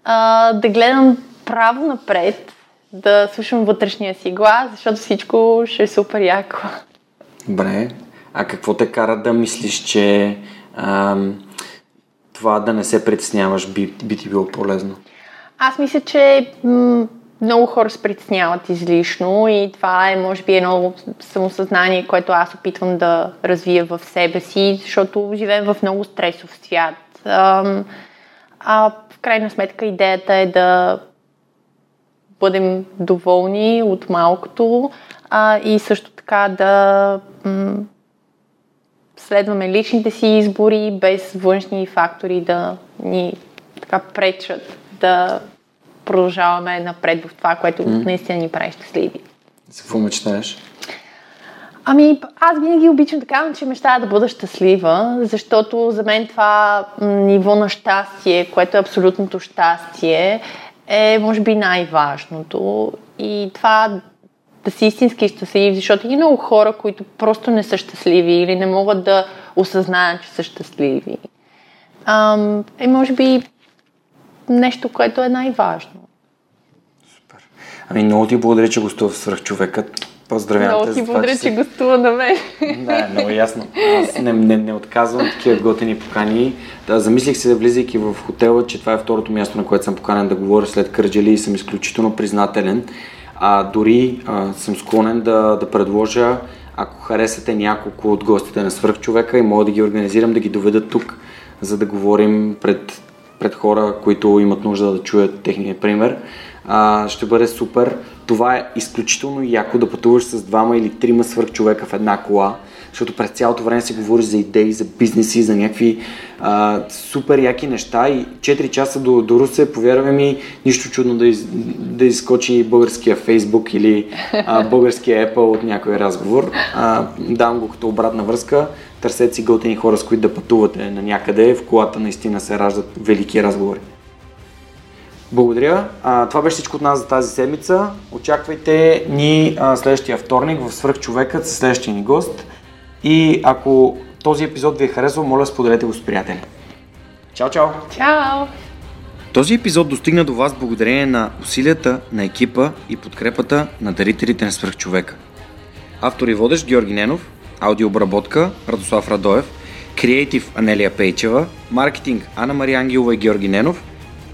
а, да гледам право напред, да слушам вътрешния си глас, защото всичко ще е супер яко. Добре. А какво те кара да мислиш, че ам, това да не се притесняваш би, би ти било полезно? Аз мисля, че м- много хора се притесняват излишно и това е, може би, едно самосъзнание, което аз опитвам да развия в себе си, защото живеем в много стресов свят. Ам, а в крайна сметка идеята е да бъдем доволни от малкото а, и също така да м- следваме личните си избори без външни фактори да ни така пречат да продължаваме напред в това, което mm. наистина ни прави щастливи. За какво мечтаеш? Ами, аз винаги обичам да казвам, че мечтая да бъда щастлива, защото за мен това ниво на щастие, което е абсолютното щастие, е, може би, най-важното. И това да си истински щастлив, защото има много хора, които просто не са щастливи или не могат да осъзнаят, че са щастливи. Ам, е, може би, нещо, което е най-важно. Супер. Ами много ти благодаря, че гостува в Свръхчовекът. Поздравявам Много те ти за това, благодаря, си- че гостува на мен. Да, много ясно. Аз не, не, не отказвам такива готини покани. Да, замислих се, влизайки в хотела, че това е второто място, на което съм поканен да говоря след Кърджали и съм изключително признателен. А, дори а, съм склонен да, да предложа, ако харесате няколко от гостите на свръхчовека и мога да ги организирам, да ги доведа тук, за да говорим пред, пред хора, които имат нужда да чуят техния пример. А, ще бъде супер. Това е изключително яко да пътуваш с двама или трима свърхчовека в една кола, защото през цялото време си говориш за идеи, за бизнеси, за някакви а, супер яки неща и 4 часа до, до Русе, повярвай ми, нищо чудно да, из, да изскочи българския Фейсбук или а, българския Apple от някой разговор. А, давам го като обратна връзка. Търсете си готини хора, с които да пътувате на някъде. В колата наистина се раждат велики разговори. Благодаря. А, това беше всичко от нас за тази седмица. Очаквайте ни а, следващия вторник в Свръхчовекът с следващия ни гост. И ако този епизод ви е харесал, моля споделете го с приятели. Чао, чао! Чао! Този епизод достигна до вас благодарение на усилията на екипа и подкрепата на дарителите на Свръхчовека. Автор и водещ Георги Ненов, аудиообработка Радослав Радоев, креатив Анелия Пейчева, маркетинг Анна Мария Ангелова и Георги Ненов,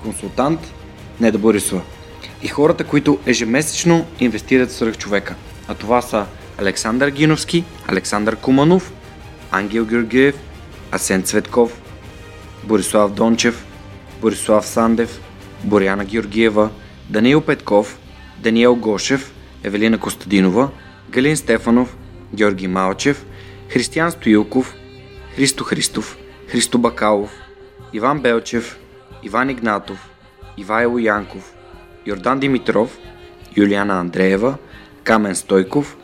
консултант Неда Борисова. И хората, които ежемесечно инвестират в свръхчовека. А това са Александър Гиновски, Александър Куманов, Ангел Георгиев, Асен Цветков, Борислав Дончев, Борислав Сандев, Боряна Георгиева, Даниил Петков, Даниел Гошев, Евелина Костадинова, Галин Стефанов, Георги Малчев, Християн Стоилков, Христо Христов, Христо Бакалов, Иван Белчев, Иван Игнатов, Ивайло Янков, Йордан Димитров, Юлиана Андреева, Камен Стойков,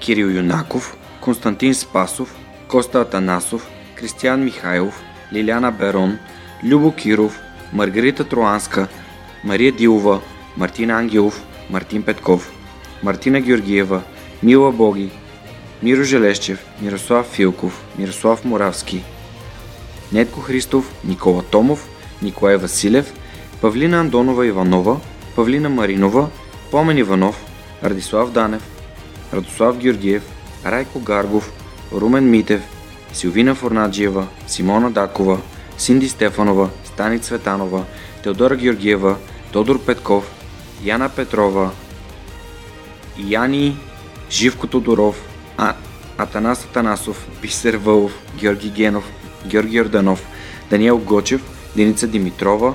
Кирил Юнаков, Константин Спасов, Коста Атанасов, Кристиян Михайлов, Лиляна Берон, Любо Киров, Маргарита Троанска, Мария Дилова, Мартин Ангелов, Мартин Петков, Мартина Георгиева, Мила Боги, Миро Желещев, Мирослав Филков, Мирослав Моравски, Нетко Христов, Никола Томов, Николай Василев, Павлина Андонова Иванова, Павлина Маринова, Помен Иванов, Радислав Данев, Радослав Георгиев, Райко Гаргов, Румен Митев, Силвина Форнаджиева, Симона Дакова, Синди Стефанова, Стани Цветанова, Теодора Георгиева, Тодор Петков, Яна Петрова, Яни Живко Тодоров, а, Атанас Атанасов, Бисер Вълов, Георги Генов, Георги Йорданов, Даниел Гочев, Деница Димитрова,